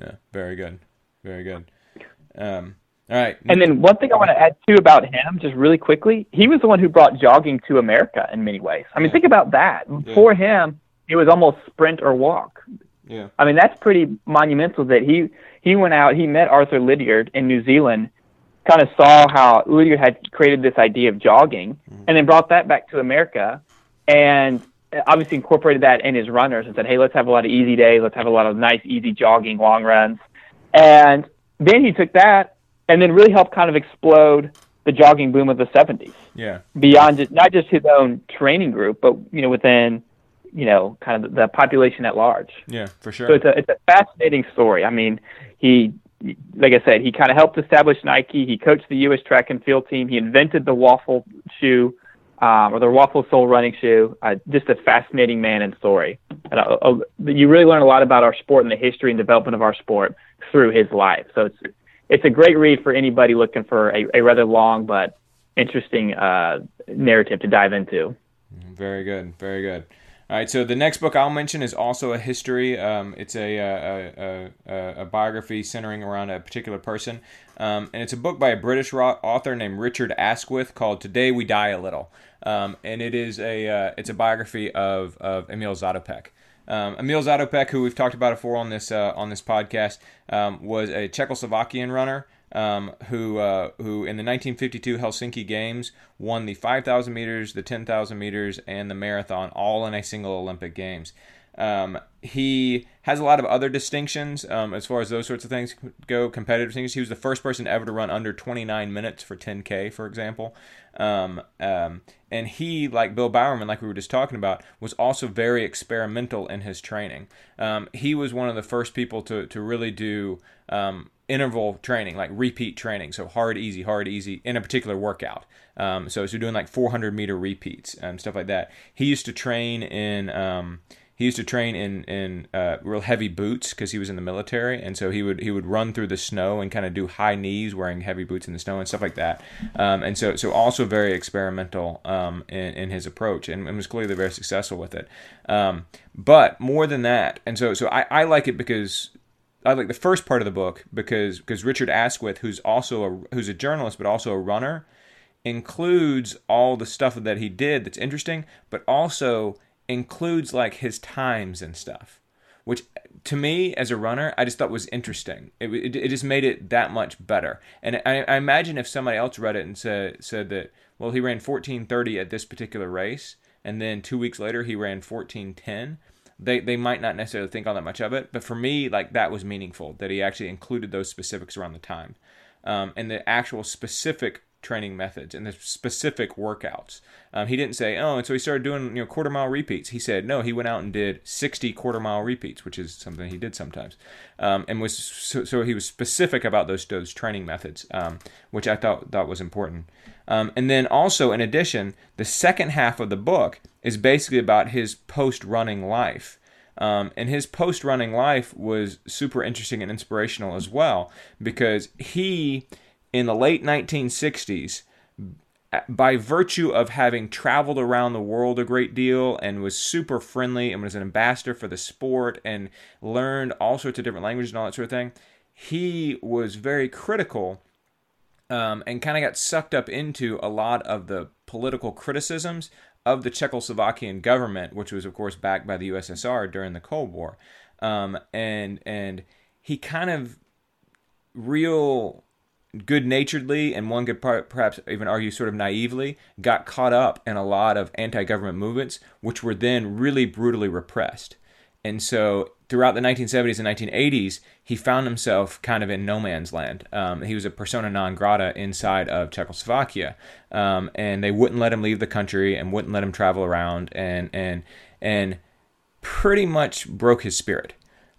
Yeah, very good, very good. Um, all right. And then one thing I want to add too about him, just really quickly, he was the one who brought jogging to America in many ways. I mean, yeah. think about that. Before yeah. him, it was almost sprint or walk. Yeah. I mean, that's pretty monumental that he he went out, he met Arthur Lydiard in New Zealand, kind of saw how Lydiard had created this idea of jogging, mm-hmm. and then brought that back to America, and obviously incorporated that in his runners and said, hey, let's have a lot of easy days, let's have a lot of nice, easy jogging, long runs, and then he took that and then really helped kind of explode the jogging boom of the 70s. Yeah. Beyond just, not just his own training group, but you know within you know kind of the population at large. Yeah, for sure. So it's a it's a fascinating story. I mean, he like I said, he kind of helped establish Nike. He coached the U.S. track and field team. He invented the waffle shoe, um, or the waffle sole running shoe. Uh, just a fascinating man and story. And uh, uh, you really learn a lot about our sport and the history and development of our sport through his life. So it's it's a great read for anybody looking for a, a rather long but interesting uh, narrative to dive into. Very good, very good. All right, so the next book I'll mention is also a history. Um, it's a, a, a, a, biography centering around a particular person, um, and it's a book by a British author named Richard Askwith called "Today We Die a Little," um, and it is a uh, it's a biography of of Emil Zatopek. Um, Emil Zatopek, who we've talked about before on this uh, on this podcast, um, was a Czechoslovakian runner um, who uh, who in the 1952 Helsinki Games won the 5,000 meters, the 10,000 meters, and the marathon all in a single Olympic Games. Um, he has a lot of other distinctions um, as far as those sorts of things go, competitive things. He was the first person ever to run under 29 minutes for 10K, for example. Um, um, and he, like Bill Bowerman, like we were just talking about, was also very experimental in his training. Um, he was one of the first people to, to really do um, interval training, like repeat training. So hard, easy, hard, easy in a particular workout. Um, so, so doing like 400 meter repeats and stuff like that. He used to train in um, he used to train in in uh, real heavy boots because he was in the military, and so he would he would run through the snow and kind of do high knees wearing heavy boots in the snow and stuff like that. Um, and so so also very experimental um, in in his approach, and, and, was clearly very successful with it. Um, but more than that, and so so I, I like it because I like the first part of the book because because Richard Askwith, who's also a who's a journalist but also a runner, includes all the stuff that he did that's interesting, but also includes like his times and stuff, which to me as a runner, I just thought was interesting. It, it, it just made it that much better. And I, I, imagine if somebody else read it and said said that, well, he ran 14:30 at this particular race, and then two weeks later he ran 14:10. They, they might not necessarily think all that much of it, but for me, like that was meaningful that he actually included those specifics around the time, um, and the actual specific training methods and the specific workouts. Um, he didn't say, oh, and so he started doing you know quarter mile repeats. He said, no, he went out and did 60 quarter mile repeats, which is something he did sometimes, um, and was so, so, he was specific about those those training methods, um, which I thought thought was important. Um, and then also, in addition, the second half of the book is basically about his post running life. Um, and his post running life was super interesting and inspirational as well because he in the late 1960s, by virtue of having traveled around the world a great deal and was super friendly and was an ambassador for the sport and learned all sorts of different languages and all that sort of thing, he was very critical um, and kind of got sucked up into a lot of the political criticisms of the Czechoslovakian government, which was, of course, backed by the USSR during the Cold War. Um, and and he kind of real good naturedly, and one could perhaps even argue sort of naively, got caught up in a lot of anti government movements, which were then really brutally repressed. And so throughout the 1970s and 1980s, he found himself kind of in no man's land. Um, he was a persona non grata inside of Czechoslovakia, um, and they wouldn't let him leave the country and wouldn't let him travel around, and and and pretty much broke his spirit.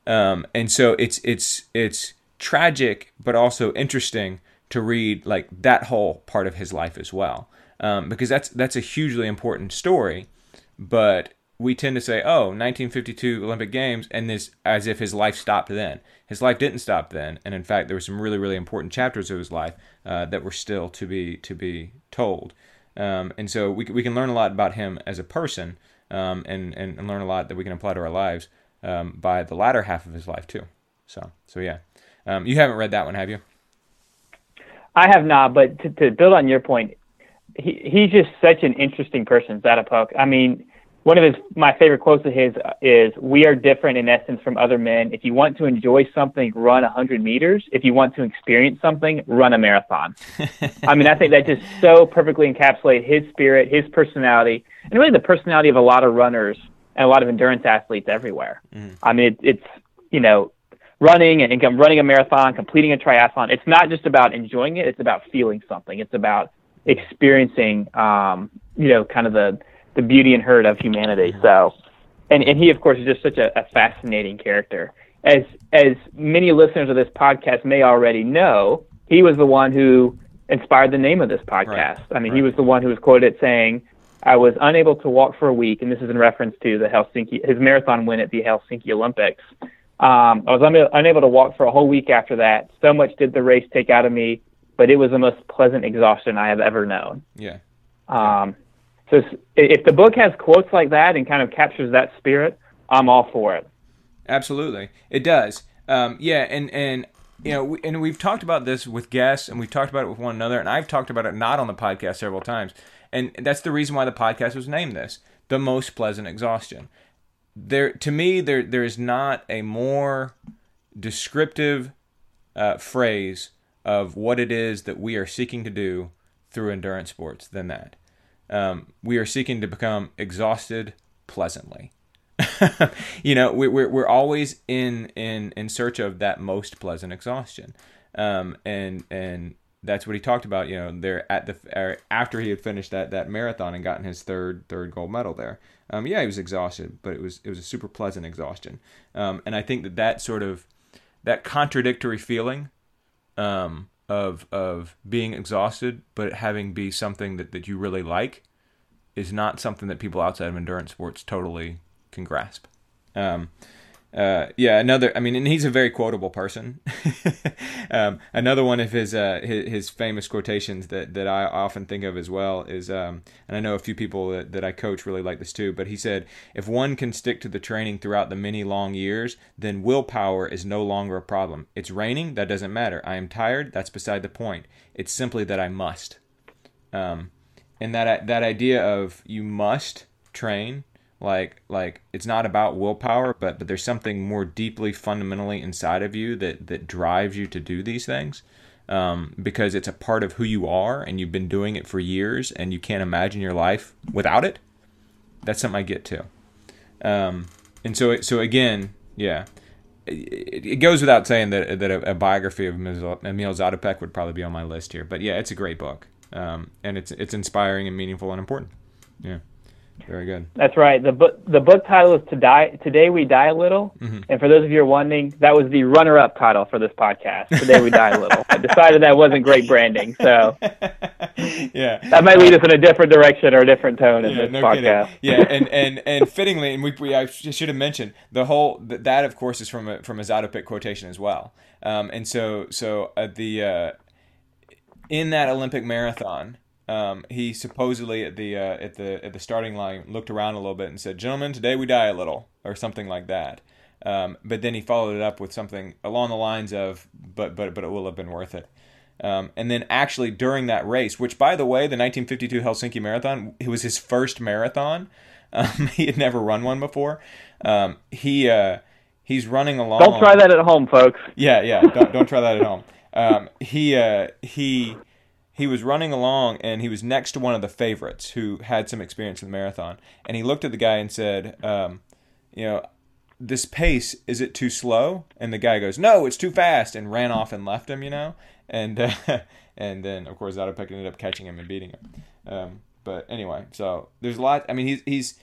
Um, and so it's it's it's tragic, but also interesting to read like that whole part of his life as well, um, because that's that's a hugely important story. But we tend to say, "Oh, 1952 Olympic Games," and this as if his life stopped then. His life didn't stop then, and in fact, there were some really really important chapters of his life uh, that were still to be to be told. Um, and so we we can learn a lot about him as a person, um, and, and and learn a lot that we can apply to our lives um, by the latter half of his life too. So so yeah. Um, you haven't read that one, have you? I have not, but to, to build on your point, he, he's just such an interesting person, Zatopek. I mean, one of his my favorite quotes of his is, "We are different in essence from other men. If you want to enjoy something, run 100 meters. If you want to experience something, run a marathon." [LAUGHS] I mean, I think that just so perfectly encapsulates his spirit, his personality, and really the personality of a lot of runners and a lot of endurance athletes everywhere. Mm. I mean, it, it's you know running and running a marathon, completing a triathlon. It's not just about enjoying it; it's about feeling something. It's about experiencing, um, you know, kind of the the beauty and hurt of humanity. So, and and he, of course, is just such a, a fascinating character. As as many listeners of this podcast may already know, he was the one who inspired the name of this podcast. Right. I mean, right. he was the one who was quoted saying, "I was unable to walk for a week," and this is in reference to the Helsinki his marathon win at the Helsinki Olympics. Um, I was un- unable to walk for a whole week after that. So much did the race take out of me, but it was the most pleasant exhaustion I have ever known. Yeah. Um, so if the book has quotes like that and kind of captures that spirit, I'm all for it. Absolutely, it does. Um, yeah, and and you know, we, and we've talked about this with guests, and we've talked about it with one another, and I've talked about it not on the podcast several times, and that's the reason why the podcast was named this: the most pleasant exhaustion there to me there there is not a more descriptive uh, phrase of what it is that we are seeking to do through endurance sports than that. Um, we are seeking to become exhausted pleasantly. [LAUGHS] you know, we, we're we're always in in in search of that most pleasant exhaustion, um, and and that's what he talked about. You know, there at the after he had finished that that marathon and gotten his third third gold medal there. Um, yeah, he was exhausted, but it was it was a super pleasant exhaustion. Um, and I think that that sort of that contradictory feeling um, of of being exhausted, but having be something that, that you really like, is not something that people outside of endurance sports totally can grasp. Um, uh, yeah, another. I mean, and he's a very quotable person. [LAUGHS] um, another one of his, uh, his, his famous quotations that that I often think of as well is, um, and I know a few people that, that I coach really like this too. But he said, if one can stick to the training throughout the many long years, then willpower is no longer a problem. It's raining, that doesn't matter. I am tired, that's beside the point. It's simply that I must. Um, and that that idea of you must train like like it's not about willpower but but there's something more deeply fundamentally inside of you that that drives you to do these things. Um, because it's a part of who you are and you've been doing it for years and you can't imagine your life without it. That's something i get to. Um, and so so again yeah it, goes without saying that that a, a biography of Emil Zatopek would probably be on my list here but yeah it's a great book. Um, and it's it's inspiring and meaningful and important. Yeah very good. That's right. The book the book title is "To Die Today We Die a Little," mm-hmm. and for those of you who are wondering, that was the runner-up title for this podcast. Today we die a little. I decided that wasn't great branding, so [LAUGHS] yeah, that might lead us in a different direction or a different tone in yeah, this no podcast. Kidding. Yeah, and and and fittingly, and we, we I should have mentioned the whole that of course is from a from a Zatopek quotation as well. Um, and so so uh, the uh, in that Olympic marathon, um, he supposedly at the uh, at the at the starting line looked around a little bit and said, "Gentlemen, today we die a little," or something like that. Um, but then he followed it up with something along the lines of, "But but but it will have been worth it." Um, and then actually during that race, which by the way, the 1952 Helsinki Marathon, it was his first marathon. Um, [LAUGHS] he had never run one before. Um, he uh, he's running along. Don't try that at home, folks. Yeah, yeah. Don't don't try that at home. Um, he uh, he he was running along and he was next to one of the favorites who had some experience in the marathon, and he looked at the guy and said, um, you know. This pace is it too slow? And the guy goes, "No, it's too fast," and ran off and left him. You know, and uh, [LAUGHS] and then of course Zatopek ended up catching him and beating him. Um, but anyway, so there's a lot. I mean, he's he's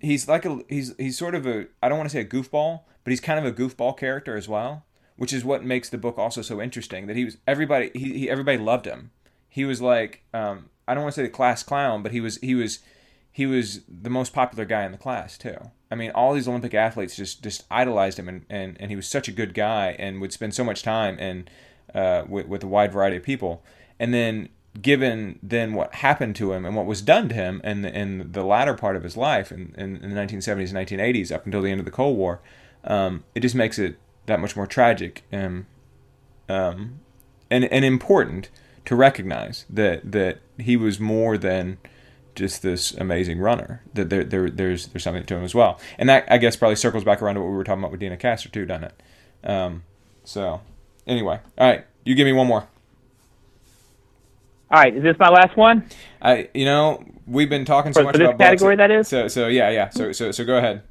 he's like a he's he's sort of a I don't want to say a goofball, but he's kind of a goofball character as well, which is what makes the book also so interesting. That he was everybody he, he everybody loved him. He was like um, I don't want to say the class clown, but he was he was he was the most popular guy in the class too. I mean, all these Olympic athletes just just idolized him, and, and, and he was such a good guy, and would spend so much time and uh, with with a wide variety of people. And then given then what happened to him and what was done to him in the, in the latter part of his life in, in, in the 1970s and 1980s up until the end of the Cold War, um, it just makes it that much more tragic and um, and and important to recognize that that he was more than just this amazing runner. That there, there there's there's something to him as well, and that I guess probably circles back around to what we were talking about with Deena Kastor too, doesn't it? Um, so anyway, all right, you give me one more. All right, is this my last one? I, you know, we've been talking so for, much for this about category. That is. So, so yeah, yeah. So, so, so go ahead.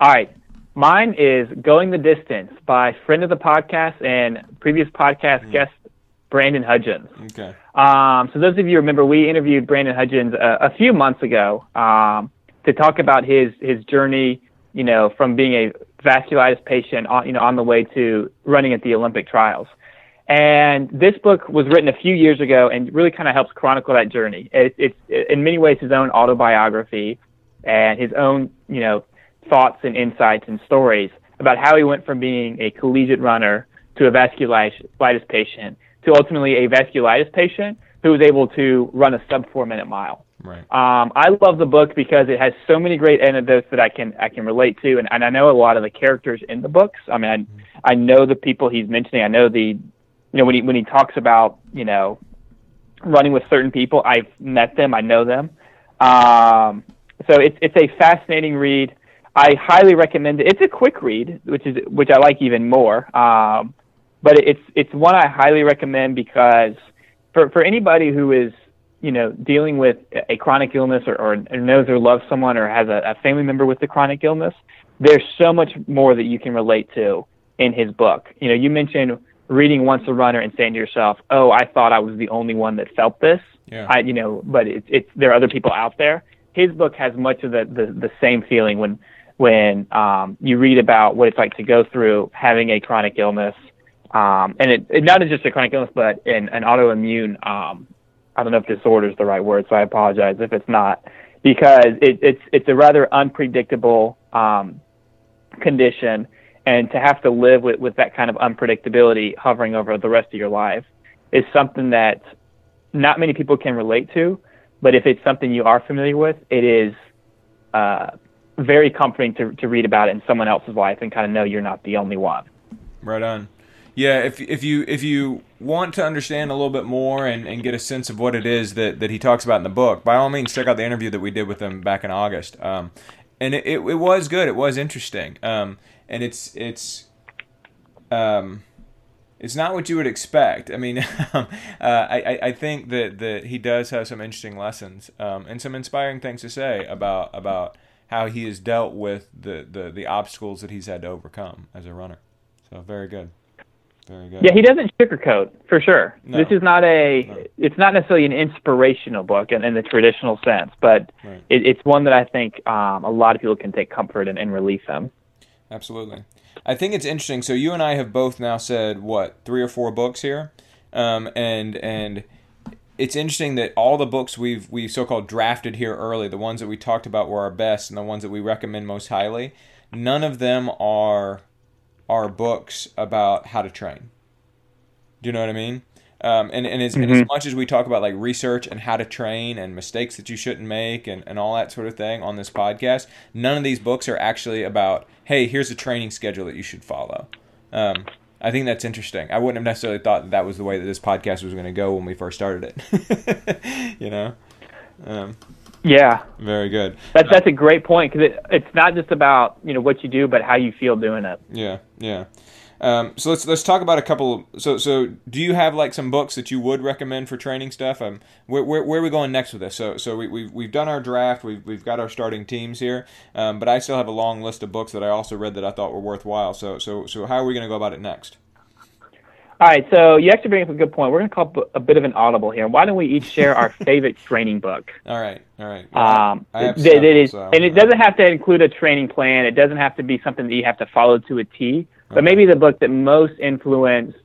All right, mine is "Going the Distance" by friend of the podcast and previous podcast mm. guest Brandon Hudgens. Okay. Um, so those of you remember, we interviewed Brandon Hudgens a, a few months ago um, to talk about his his journey. You know, from being a vasculitis patient, on, you know, on the way to running at the Olympic trials. And this book was written a few years ago and really kind of helps chronicle that journey. It, it's in many ways his own autobiography and his own, you know, thoughts and insights and stories about how he went from being a collegiate runner to a vasculitis patient to ultimately a vasculitis patient who was able to run a sub four minute mile. Right. Um, I love the book because it has so many great anecdotes that I can I can relate to, and, and I know a lot of the characters in the books. I mean, I, mm-hmm. I know the people he's mentioning. I know the you know when he when he talks about you know running with certain people, I've met them, I know them. Um, so it's it's a fascinating read. I highly recommend it. It's a quick read, which is which I like even more. Um, but it's it's one I highly recommend because for for anybody who is you know dealing with a chronic illness or, or knows or loves someone or has a, a family member with a chronic illness, there's so much more that you can relate to in his book. You know, you mentioned reading once a runner and saying to yourself, "Oh, I thought I was the only one that felt this." Yeah. I, you know, but it's it's there are other people out there. His book has much of the the, the same feeling when when um, you read about what it's like to go through having a chronic illness, um, and it, it not just a chronic illness, but an, an autoimmune. Um, I don't know if disorder is the right word, so I apologize if it's not, because it, it's it's a rather unpredictable um, condition and to have to live with, with that kind of unpredictability hovering over the rest of your life is something that not many people can relate to. But if it's something you are familiar with, it is uh, very comforting to, to read about it in someone else's life and kind of know you're not the only one. Right on. Yeah, if if you if you want to understand a little bit more and, and get a sense of what it is that, that he talks about in the book, by all means check out the interview that we did with him back in August. Um, and it, it, it was good. It was interesting. Um, and it's it's um, it's not what you would expect. I mean, [LAUGHS] uh, I I think that that he does have some interesting lessons um, and some inspiring things to say about about how he has dealt with the, the, the obstacles that he's had to overcome as a runner. So very good. Very good. Yeah, he doesn't sugarcoat for sure. No. This is not a. No. It's not necessarily an inspirational book in, in the traditional sense, but Right. it, it's one that I think um, a lot of people can take comfort in and relief them. Absolutely. I think it's interesting. So you and I have both now said what three or four books here, um, and and it's interesting that all the books we've we so-called drafted here early, the ones that we talked about were our best, and the ones that we recommend most highly, none of them are are books about how to train. Do you know what I mean? Um, and and as, mm-hmm. and as, much as we talk about like research and how to train and mistakes that you shouldn't make and, and all that sort of thing on this podcast, none of these books are actually about, hey, here's a training schedule that you should follow. Um, I think that's interesting. I wouldn't have necessarily thought that, that was the way that this podcast was going to go when we first started it. [LAUGHS] you know? Um, yeah. Very good. That's that's a great point because it, it's not just about you know what you do, but how you feel doing it. Yeah, yeah. Um, so let's let's talk about a couple. So so do you have like some books that you would recommend for training stuff? Um, where, where, where are we going next with this? So so we we've, we've done our draft. We've we've got our starting teams here. Um, but I still have a long list of books that I also read that I thought were worthwhile. So so so how are we going to go about it next? All right, so you actually bring up a good point. We're going to call a bit of an audible here. Why don't we each share our [LAUGHS] favorite training book? All right, all right. Well, um, it, several, it is, so, and it doesn't have to include a training plan. It doesn't have to be something that you have to follow to a T but maybe the book that most influenced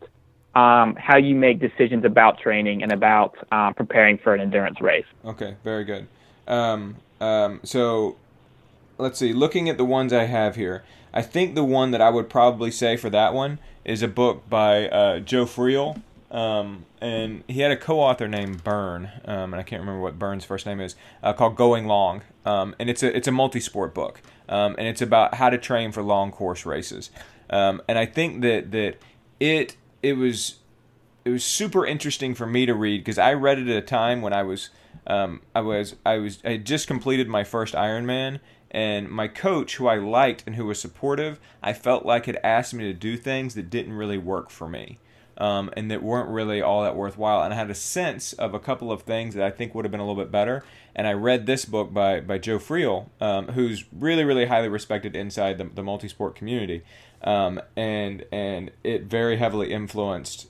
um, how you make decisions about training and about um, preparing for an endurance race. Okay, very good. Um, um, so let's see. Looking at the ones I have here, I think the one that I would probably say for that one is a book by uh, Joe Friel. Um, and he had a co-author named um, and I can't remember what Byn's first name is, uh, called Going Long, and it's a it's a multi-sport book, and it's about how to train for long course races. Um, and I think that that it it was it was super interesting for me to read because I read it at a time when I was um, I was I was I had just completed my first Ironman and my coach who I liked and who was supportive I felt like had asked me to do things that didn't really work for me um, and that weren't really all that worthwhile. And I had a sense of a couple of things that I think would have been a little bit better. And I read this book by by Joe Friel um, who's really really highly respected inside the, the multi-sport community um, and and it very heavily influenced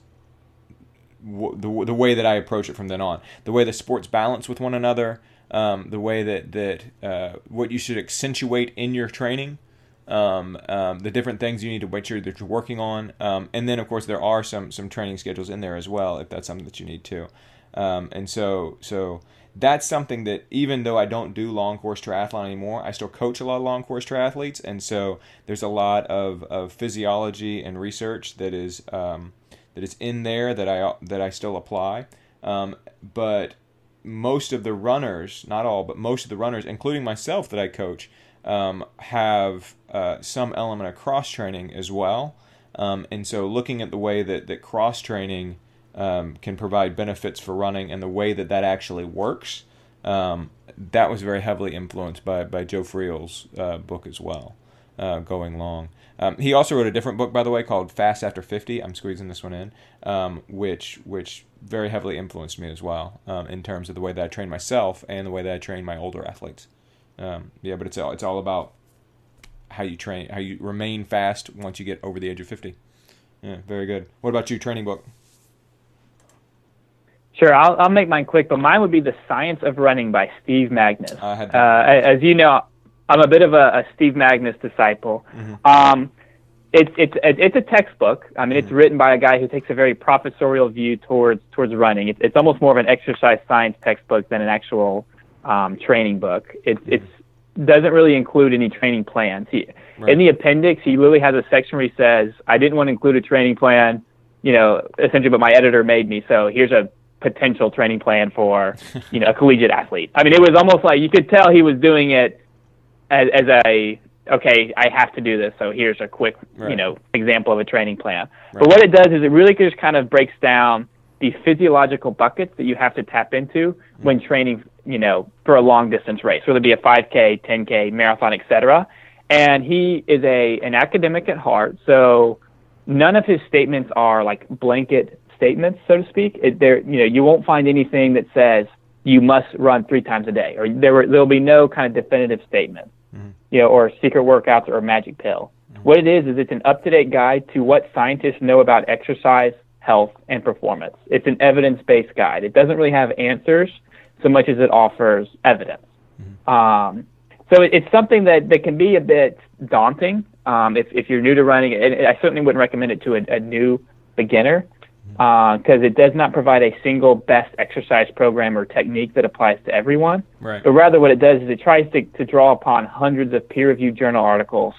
w- the the way that I approach it from then on. The way the sports balance with one another, um, the way that that uh, what you should accentuate in your training. Um, um, the different things you need to make sure that you're working on, um, and then of course there are some some training schedules in there as well if that's something that you need to. Um, and so so that's something that even though I don't do long course triathlon anymore, I still coach a lot of long course triathletes, and so there's a lot of, of physiology and research that is um, that is in there that I that I still apply. Um, but most of the runners, not all, but most of the runners, including myself that I coach, um, have uh, some element of cross training as well. Um, and so looking at the way that, that cross training um, can provide benefits for running and the way that that actually works. Um, that was very heavily influenced by, by Joe Friel's uh, book as well, uh, Going Long. Um, he also wrote a different book, by the way, called Fast After 50. I'm squeezing this one in, um, which which very heavily influenced me as well um, in terms of the way that I train myself and the way that I train my older athletes. Um, yeah, but it's all, it's all about how you train, how you remain fast once you get over the age of 50. Yeah, very good. What about you, training book? Sure, I'll, I'll make mine quick, but mine would be The Science of Running by Steve Magness. Uh, as you know, I'm a bit of a, a Steve Magness disciple. Mm-hmm. Um, it's it's it's a textbook. I mean, it's mm-hmm. written by a guy who takes a very professorial view towards towards running. It's it's almost more of an exercise science textbook than an actual um, training book. It's mm-hmm. it's doesn't really include any training plans. He, right. In the appendix, he literally has a section where he says, "I didn't want to include a training plan." You know, essentially, but my editor made me. So here's a potential training plan for you know a collegiate athlete. I mean, it was almost like you could tell he was doing it as, as a okay, I have to do this, so here's a quick right. you know example of a training plan. Right. But what it does is it really just kind of breaks down the physiological buckets that you have to tap into mm-hmm. when training, you know, for a long distance race, whether it be a 5K, 10K, marathon, etc. And he is a an academic at heart, so none of his statements are like blanket statements, so to speak. It, there, you know, you won't find anything that says you must run three times a day, or there will there'll be no kind of definitive statement, mm-hmm. you know, or secret workouts or magic pill. Mm-hmm. What it is is it's an up-to-date guide to what scientists know about exercise, health, and performance. It's an evidence-based guide. It doesn't really have answers so much as it offers evidence. Mm-hmm. Um, so it, it's something that, that can be a bit daunting um, if, if you're new to running. And I certainly wouldn't recommend it to a, a new beginner because uh, it does not provide a single best exercise program or technique that applies to everyone. Right. But rather, what it does is it tries to, to draw upon hundreds of peer reviewed journal articles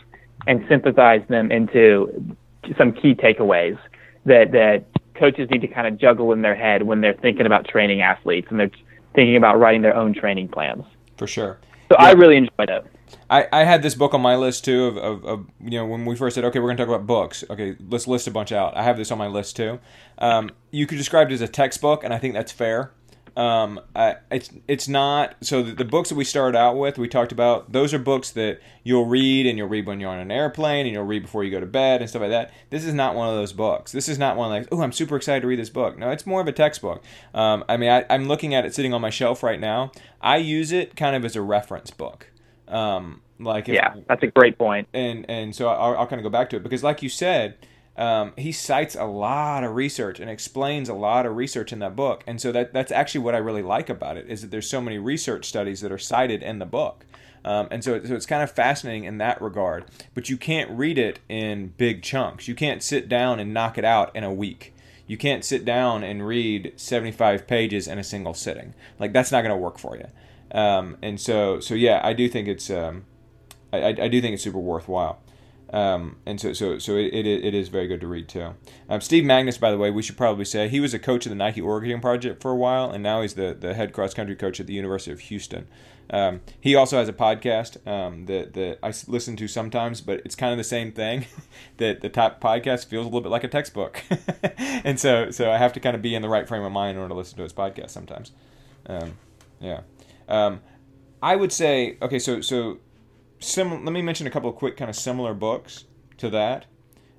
and synthesize them into some key takeaways that, that coaches need to kind of juggle in their head when they're thinking about training athletes and they're thinking about writing their own training plans. For sure. So yeah. I really enjoyed it. I, I had this book on my list too of, of, of, you know when we first said okay we're to talk about books okay let's list a bunch out I have this on my list too um, you could describe it as a textbook and I think that's fair um, I, it's it's not so the, the, books that we started out with we talked about those are books that you'll read and you'll read when you're on an airplane and you'll read before you go to bed and stuff like that. This is not one of those books. This is not one like oh I'm super excited to read this book. No, it's more of a textbook. Um, I mean I, I'm looking at it sitting on my shelf right now. I use it kind of as a reference book. Um, like if, yeah, that's a great point. And and so I'll, I'll kind of go back to it because like you said um, he cites a lot of research and explains a lot of research in that book. And so that that's actually what I really like about it is that there's so many research studies that are cited in the book. Um, and so, so it's kind of fascinating in that regard. But you can't read it in big chunks. You can't sit down and knock it out in a week. You can't sit down and read 75 pages in a single sitting. Like that's not going to work for you. Um, and so, so yeah, I do think it's, um, I, I do think it's super worthwhile. Um, and so, so, so it, it, it is very good to read too. Um, Steve Magness, by the way, we should probably say he was a coach of the Nike Oregon Project for a while, and now he's the, the head cross country coach at the University of Houston. Um, he also has a podcast um, that, that I listen to sometimes, but it's kind of the same thing. [LAUGHS] that the top podcast feels a little bit like a textbook, [LAUGHS] and so so I have to kind of be in the right frame of mind in order to listen to his podcast sometimes. Yeah, um, I would say okay. So so sim- let me mention a couple of quick kind of similar books to that.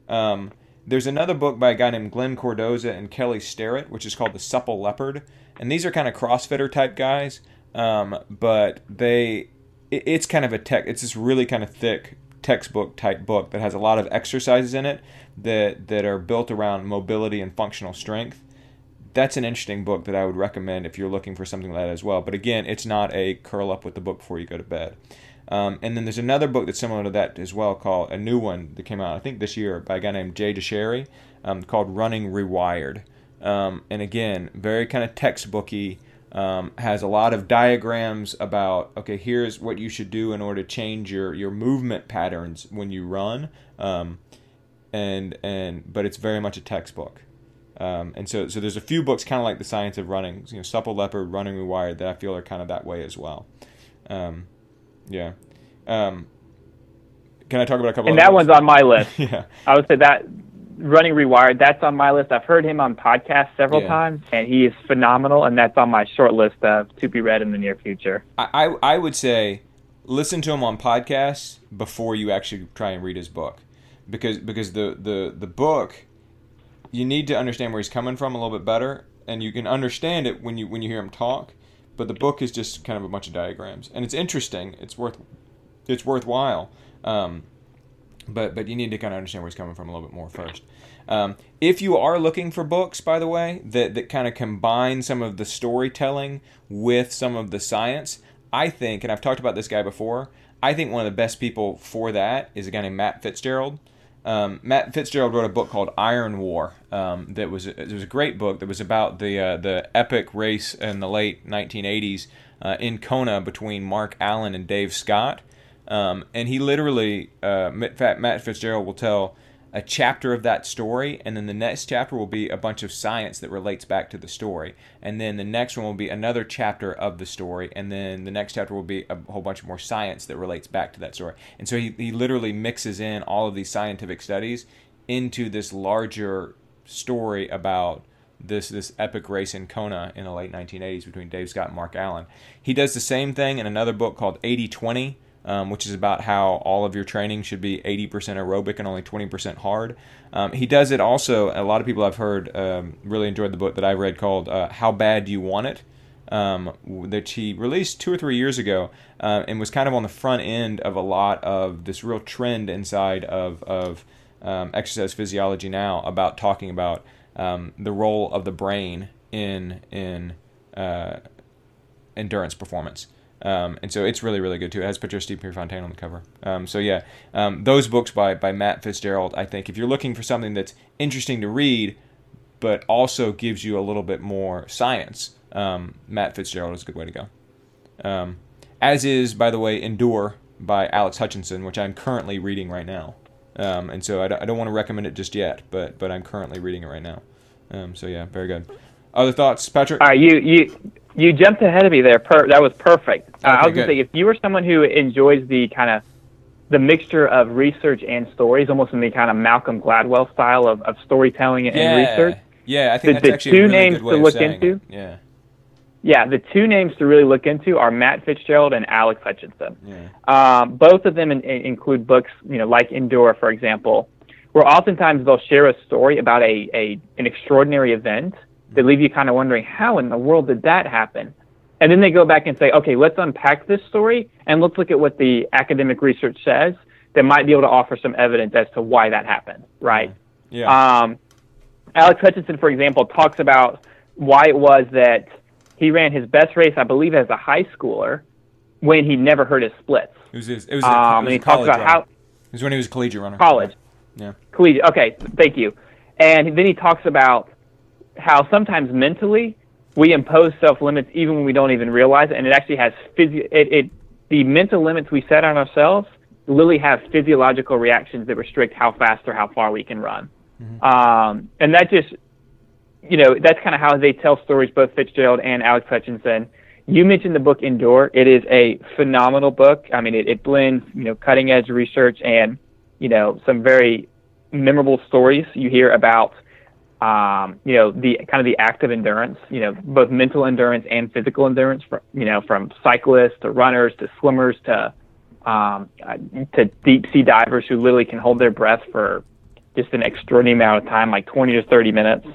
Um, there's another book by a guy named Glen Cordoza and Kelly Starrett, which is called The Supple Leopard. And these are kind of CrossFitter type guys, um, but they it, it's kind of a tech. It's this really kind of thick textbook type book that has a lot of exercises in it that that are built around mobility and functional strength. That's an interesting book that I would recommend if you're looking for something like that as well. But again, it's not a curl up with the book before you go to bed. Um, and then there's another book that's similar to that as well, called a new one that came out I think this year by a guy named Jay Dicharry, um, called Running Rewired. Um, and again, very kind of textbooky. Um, has a lot of diagrams about okay, here's what you should do in order to change your your movement patterns when you run. Um, and and but it's very much a textbook. Um, and so, so there's a few books kind of like the science of running, you know, Supple Leopard, Running Rewired, that I feel are kind of that way as well. Um, yeah. Um, can I talk about a couple? And that ones? one's on my list. [LAUGHS] yeah. I would say that running rewired. That's on my list. I've heard him on podcasts several yeah. times, and he is phenomenal. And that's on my short list of to be read in the near future. I I, I would say listen to him on podcasts before you actually try and read his book, because because the the the book you need to understand where he's coming from a little bit better, and you can understand it when you when you hear him talk but the book is just kind of a bunch of diagrams, and it's interesting. It's worth it's worthwhile. Um, but but you need to kind of understand where he's coming from a little bit more first. Um, if you are looking for books, by the way, that that kind of combine some of the storytelling with some of the science, I think, and I've talked about this guy before. I think one of the best people for that is a guy named Matt Fitzgerald. Um, Matt Fitzgerald wrote a book called Iron War. Um, that was it was a great book that was about the uh, the epic race in the late 1980s uh, in Kona between Mark Allen and Dave Scott. Um, and he literally, uh, Matt Fitzgerald will tell a chapter of that story, and then the next chapter will be a bunch of science that relates back to the story, and then the next one will be another chapter of the story, and then the next chapter will be a whole bunch more science that relates back to that story. And so he, he literally mixes in all of these scientific studies into this larger story about this this epic race in Kona in the late 1980s between Dave Scott and Mark Allen. He does the same thing in another book called 80-20 um, which is about how all of your training should be 80% aerobic and only 20% hard. Um, he does it also, a lot of people I've heard um, really enjoyed the book that I've read called uh, How Bad Do You Want It? Um, that he released two or three years ago uh, and was kind of on the front end of a lot of this real trend inside of, of um, exercise physiology now about talking about um, the role of the brain in, in uh, endurance performance. Um, and so it's really, really good too. It has a picture of Steve Prefontaine on the cover. Um, so yeah, um, those books by, by Matt Fitzgerald, I think if you're looking for something that's interesting to read, but also gives you a little bit more science, um, Matt Fitzgerald is a good way to go. Um, as is, by the way, Endure by Alex Hutchinson, which I'm currently reading right now. Um, and so I don't, don't want to recommend it just yet, but but I'm currently reading it right now. So yeah, very good. Other thoughts, Patrick? All right, you you you jumped ahead of me there. Per- that was perfect. Uh, I was gonna say if you were someone who enjoys the kind of the mixture of research and stories, almost in the kind of Malcolm Gladwell style of, of storytelling and yeah. research. Yeah, I think The- the two really names to look into? it. Yeah, Yeah, the two names to really look into are Matt Fitzgerald and Alex Hutchinson. yeah, Um, both of them in, in- include books, you know, like Endure, for example, where oftentimes they'll share a story about a, a an extraordinary event that leave you kind of wondering how in the world did that happen, and then they go back and say, okay, let's unpack this story and let's look at what the academic research says that might be able to offer some evidence as to why that happened, right? yeah. Um, Alex Hutchinson, for example, talks about why it was that he ran his best race, I believe, as a high schooler when he never heard his splits. it was his, it was, a- Um, it was he talks about how it was when he was a collegiate runner. college, Yeah, collegiate. Okay, thank you. And then he talks about how sometimes mentally we impose self limits even when we don't even realize it, and it actually has physio. It, it the mental limits we set on ourselves literally have physiological reactions that restrict how fast or how far we can run. Um, and that just, you know, that's kind of how they tell stories, both Fitzgerald and Alex Hutchinson. You mentioned the book Endure. It is a phenomenal book. I mean, it, it blends, you know, cutting edge research and, you know, some very memorable stories you hear about, um, you know, the kind of the active endurance, you know, both mental endurance and physical endurance, from, you know, from cyclists to runners to swimmers to, um, to deep sea divers who literally can hold their breath for just an extraordinary amount of time, like 20 to 30 minutes.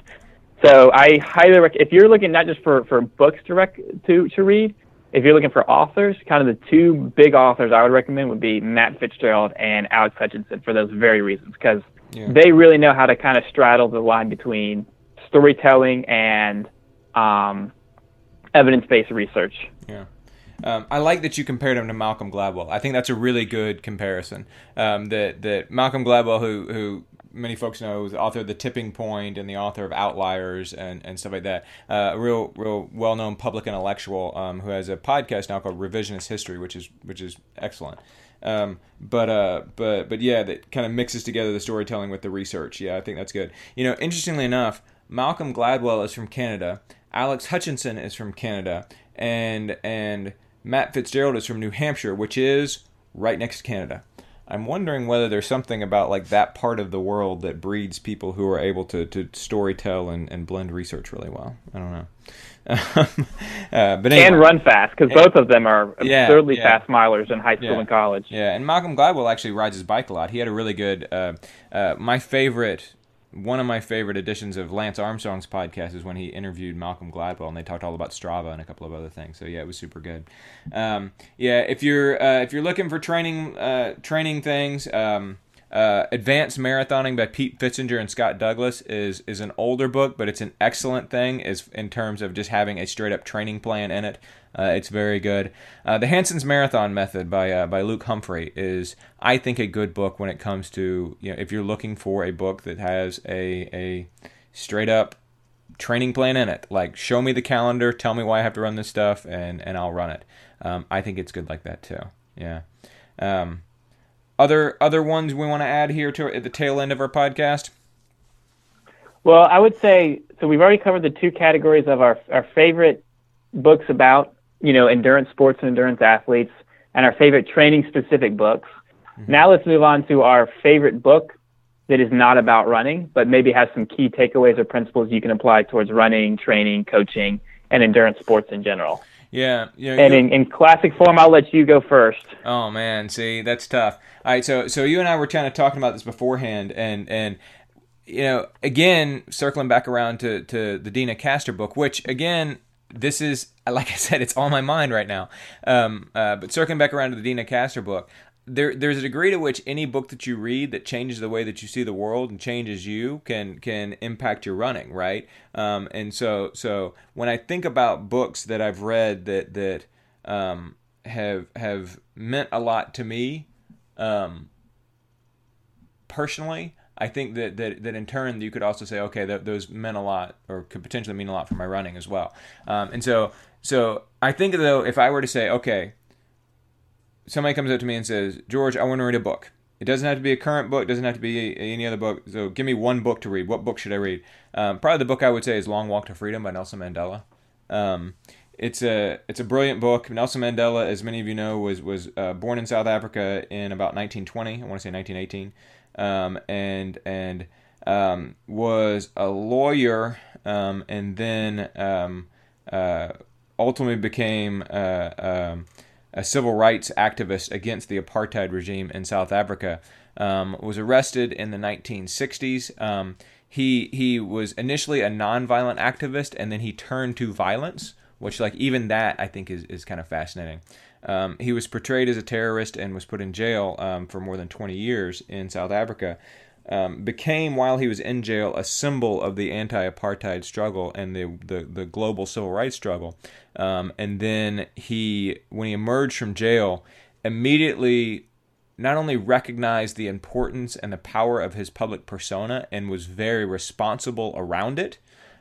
So I highly recommend, if you're looking not just for, for books to, rec- to, to read, if you're looking for authors, kind of the two big authors I would recommend would be Matt Fitzgerald and Alex Hutchinson for those very reasons, because Yeah. they really know how to kind of straddle the line between storytelling and um, evidence-based research. yeah. Um, I like that you compared him to Malcolm Gladwell. I think that's a really good comparison. Um, that that Malcolm Gladwell, who who many folks know, is the author of The Tipping Point and the author of Outliers and, and stuff like that. Uh, a real real well known public intellectual um, who has a podcast now called Revisionist History, which is which is excellent. Um, but uh, but but yeah, that kind of mixes together the storytelling with the research. Yeah, I think that's good. You know, interestingly enough, Malcolm Gladwell is from Canada. Alex Hutchinson is from Canada, and and Matt Fitzgerald is from New Hampshire, which is right next to Canada. I'm wondering whether there's something about like that part of the world that breeds people who are able to, to story tell and, and blend research really well. I don't know. [LAUGHS] uh, but anyway. And run fast, because both of them are Yeah, absurdly yeah. fast milers in high school Yeah. and college. Yeah, and Malcolm Gladwell actually rides his bike a lot. He had a really good. Uh, uh, my favorite, one of my favorite editions of Lance Armstrong's podcast is when he interviewed Malcolm Gladwell, and they talked all about Strava and a couple of other things. So yeah, it was super good. Um, yeah, if you're uh, if you're looking for training uh, training things. Um, uh, Advanced Marathoning by Pete Pfitzinger and Scott Douglas is is an older book, but it's an excellent thing is in terms of just having a straight up training plan in it. Uh, it's very good. Uh, the Hanson's Marathon Method by uh, by Luke Humphrey is, I think, a good book when it comes to you know if you're looking for a book that has a a straight up training plan in it. Like show me the calendar, tell me why I have to run this stuff, and and I'll run it. Um, I think it's good like that too. Yeah. Um, other other ones we want to add here to at the tail end of our podcast. Well, I would say so. We've already covered the two categories of our our favorite books about you know endurance sports and endurance athletes, and our favorite training specific books. Mm-hmm. Now let's move on to our favorite book that is not about running, but maybe has some key takeaways or principles you can apply towards running, training, coaching, and endurance sports in general. Yeah, you know, And in, in classic form, I'll let you go first. Oh man, see that's tough. All right, so so you and I were kind of talking about this beforehand, and and you know again circling back around to to the Deena Kastor book, which again this is [LAUGHS] like I said, it's on my mind right now. Um, uh, but circling back around to the Deena Kastor book, there there's a degree to which any book that you read that changes the way that you see the world and changes you can can impact your running, right? Um, and so so when I think about books that I've read that that um, have have meant a lot to me um, personally. I think that, that, that in turn you could also say, okay, those meant a lot, or could potentially mean a lot for my running as well. Um, and so, so I think though, if I were to say, okay, somebody comes up to me and says, George, I want to read a book. it doesn't have to be a current book. Doesn't have to be any other book. So give me one book to read. What book should I read? Um, probably the book I would say is Long Walk to Freedom by Nelson Mandela. Um, it's a it's a brilliant book. Nelson Mandela, as many of you know, was was uh, born in South Africa in about 1920. I want to say 1918, um, and and um, was a lawyer, um, and then um, uh, ultimately became uh, um, a civil rights activist against the apartheid regime in South Africa. Um, was arrested in the 1960s. Um, he he was initially a nonviolent activist, and then he turned to violence, which like even that I think is is kind of fascinating. Um, he was portrayed as a terrorist and was put in jail um, for more than 20 years in South Africa. Um, became while he was in jail a symbol of the anti-apartheid struggle and the the, the global civil rights struggle. Um, and then he, when he emerged from jail, immediately not only recognized the importance and the power of his public persona and was very responsible around it,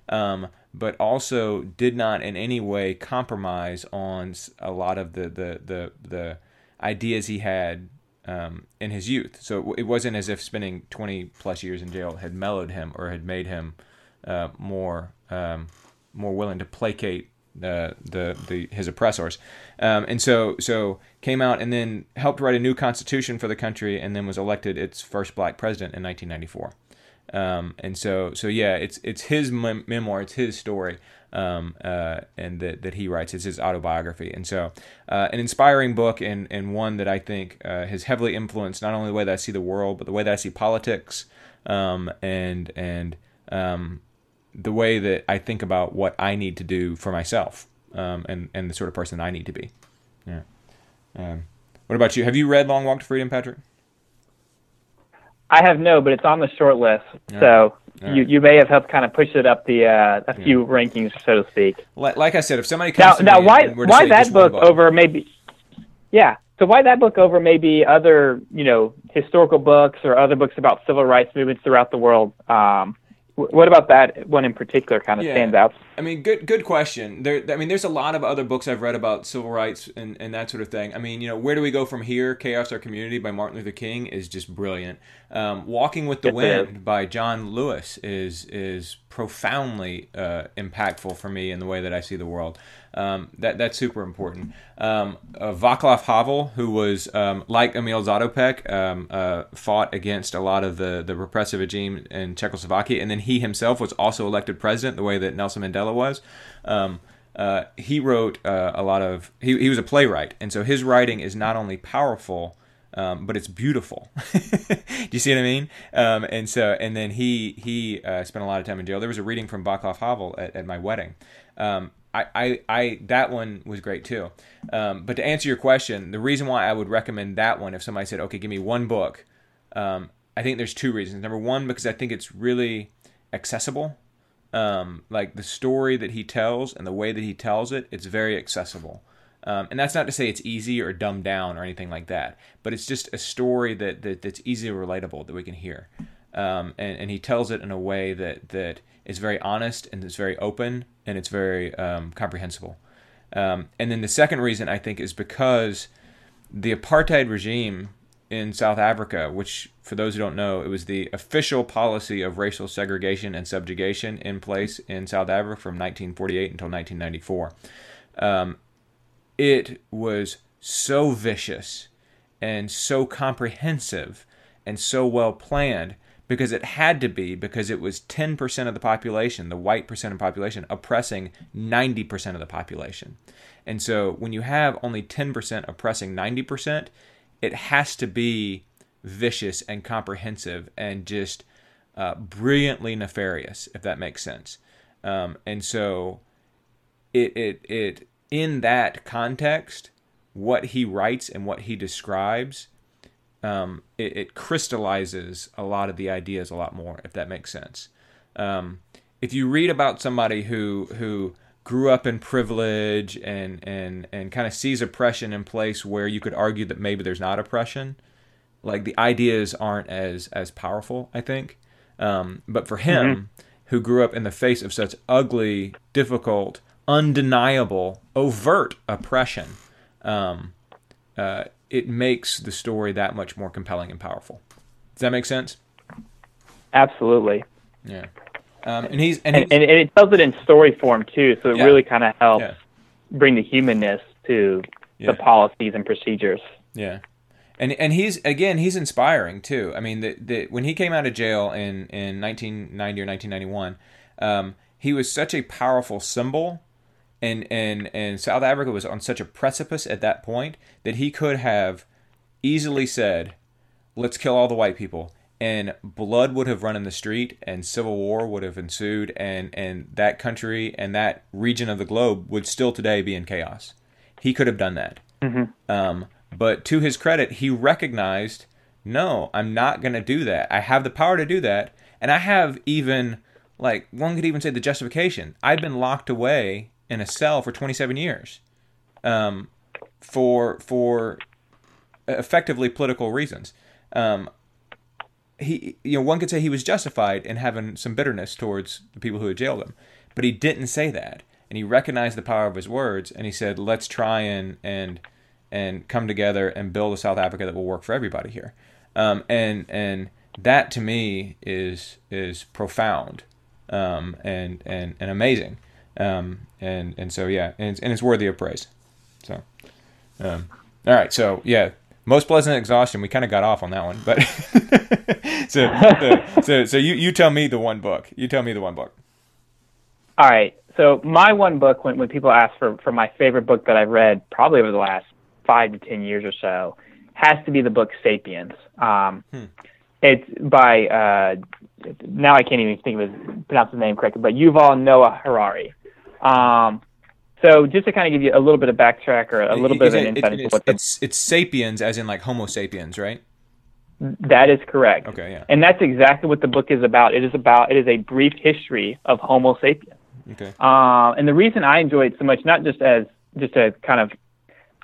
um, but also did not in any way compromise on a lot of the the the, the ideas he had um, in his youth. So it wasn't as if spending 20 plus years in jail had mellowed him or had made him uh, more um, more willing to placate the the, the his oppressors. Um, and so so came out and then helped write a new constitution for the country and then was elected its first black president in 1994. Um, and so, so yeah, it's it's his mem- memoir, it's his story, um, uh, and that, that he writes. It's his autobiography, and so uh, an inspiring book, and and one that I think uh, has heavily influenced not only the way that I see the world, but the way that I see politics, um, and and um, the way that I think about what I need to do for myself, um, and and the sort of person I need to be. Yeah. Um, what about you? Have you read Long Walk to Freedom, Patrick? I have no, but it's on the short list. So you, you may have helped kind of push it up the uh, a few yeah. rankings, so to speak. Like, I said, if somebody comes now, now why why that book, book over maybe? Yeah. So why that book over maybe other you know historical books or other books about civil rights movements throughout the world? Um, what about that one in particular kind of yeah. stands out? I mean, good good question. There, I mean, there's a lot of other books I've read about civil rights and, and that sort of thing. I mean, you know, where do we go from here? Chaos, our community by Martin Luther King is just brilliant. Um, Walking with the yes, Wind by John Lewis is is profoundly uh, impactful for me in the way that I see the world. Um, that that's super important. Um, uh, Václav Havel, who was um, like Emil Zatopek, um, uh, fought against a lot of the, the repressive regime in Czechoslovakia, and then he himself was also elected president, the way that Nelson Mandela was. Um, uh, he wrote uh, a lot of. He, he was a playwright, and so his writing is not only powerful. Um, but it's beautiful. [LAUGHS] Do you see what I mean? Um, and so, and then he he uh, spent a lot of time in jail. There was a reading from Václav Havel at, at my wedding, um, I, I, I that one was great too. Um, but to answer your question, the reason why I would recommend that one if somebody said, okay, give me one book, um, I think there's two reasons. Number one, because I think it's really accessible. Um, like the story that he tells and the way that he tells it, it's very accessible. Um, and that's not to say it's easy or dumbed down or anything like that, but it's just a story that, that that's easily relatable that we can hear. Um, and, and he tells it in a way that, that is very honest and it's very open and it's very um, comprehensible. Um, and then the second reason I think is because the apartheid regime in South Africa, which for those who don't know, it was the official policy of racial segregation and subjugation in place in South Africa from 1948 until 1994. Um, it was so vicious and so comprehensive and so well planned because it had to be because it was 10% of the population, the white percent of the population, oppressing 90% of the population. And so when you have only 10% oppressing 90%, it has to be vicious and comprehensive and just uh, brilliantly nefarious, if that makes sense. Um, and so it, it, it, in that context, what he writes and what he describes um, it, it, crystallizes a lot of the ideas a lot more, if that makes sense. Um, if you read about somebody who who grew up in privilege and and and kind of sees oppression in place where you could argue that maybe there's not oppression, like the ideas aren't as as powerful, I think. Um, but for him, mm-hmm. who grew up in the face of such ugly, difficult, undeniable, overt oppression, um, uh, it makes the story that much more compelling and powerful. Does that make sense? Absolutely. Yeah. Um, and he's and, and, and, it tells it in story form too, so it yeah. really kind of helps yeah. bring the humanness to yeah. the policies and procedures. Yeah, and and he's again he's inspiring too. I mean, the, the when he came out of jail in in 1990 or 1991, um, he was such a powerful symbol, and and and South Africa was on such a precipice at that point that he could have easily said, "Let's kill all the white people." And blood would have run in the street and civil war would have ensued and and that country and that region of the globe would still today be in chaos. He could have done that. Mm-hmm. um, but to his credit he recognized no i'm not going to do that. I have the power to do that. And i have even like one could even say the justification. I've been locked away in a cell for 27 years um, for for effectively political reasons. Um, he you know one could say he was justified in having some bitterness towards the people who had jailed him but he didn't say that. And he recognized the power of his words and he said let's try and and and come together and build a south africa that will work for everybody here. Um, and and that to me is is profound um, and and and amazing. Um, and and so yeah and it's, and it's worthy of praise. So um, all right so yeah most pleasant exhaustion. We kind of got off on that one, but [LAUGHS] so, so, so so you you tell me the one book. You tell me the one book. All right. So my one book, when when people ask for for my favorite book that I've read, probably over the last five to ten years or so, has to be the book *Sapiens*. Um, hmm. It's by uh, now I can't even think of his pronounce his name correctly, but Yuval Noah Harari. Um, so just to kind of give you a little bit of backtrack or a little bit of an insight into what the, it's it's sapiens as in like Homo sapiens, right? That is correct. Okay, yeah. And that's exactly what the book is about. It is about it is a brief history of Homo sapiens. Okay. Uh, and the reason I enjoy it so much, not just as just a kind of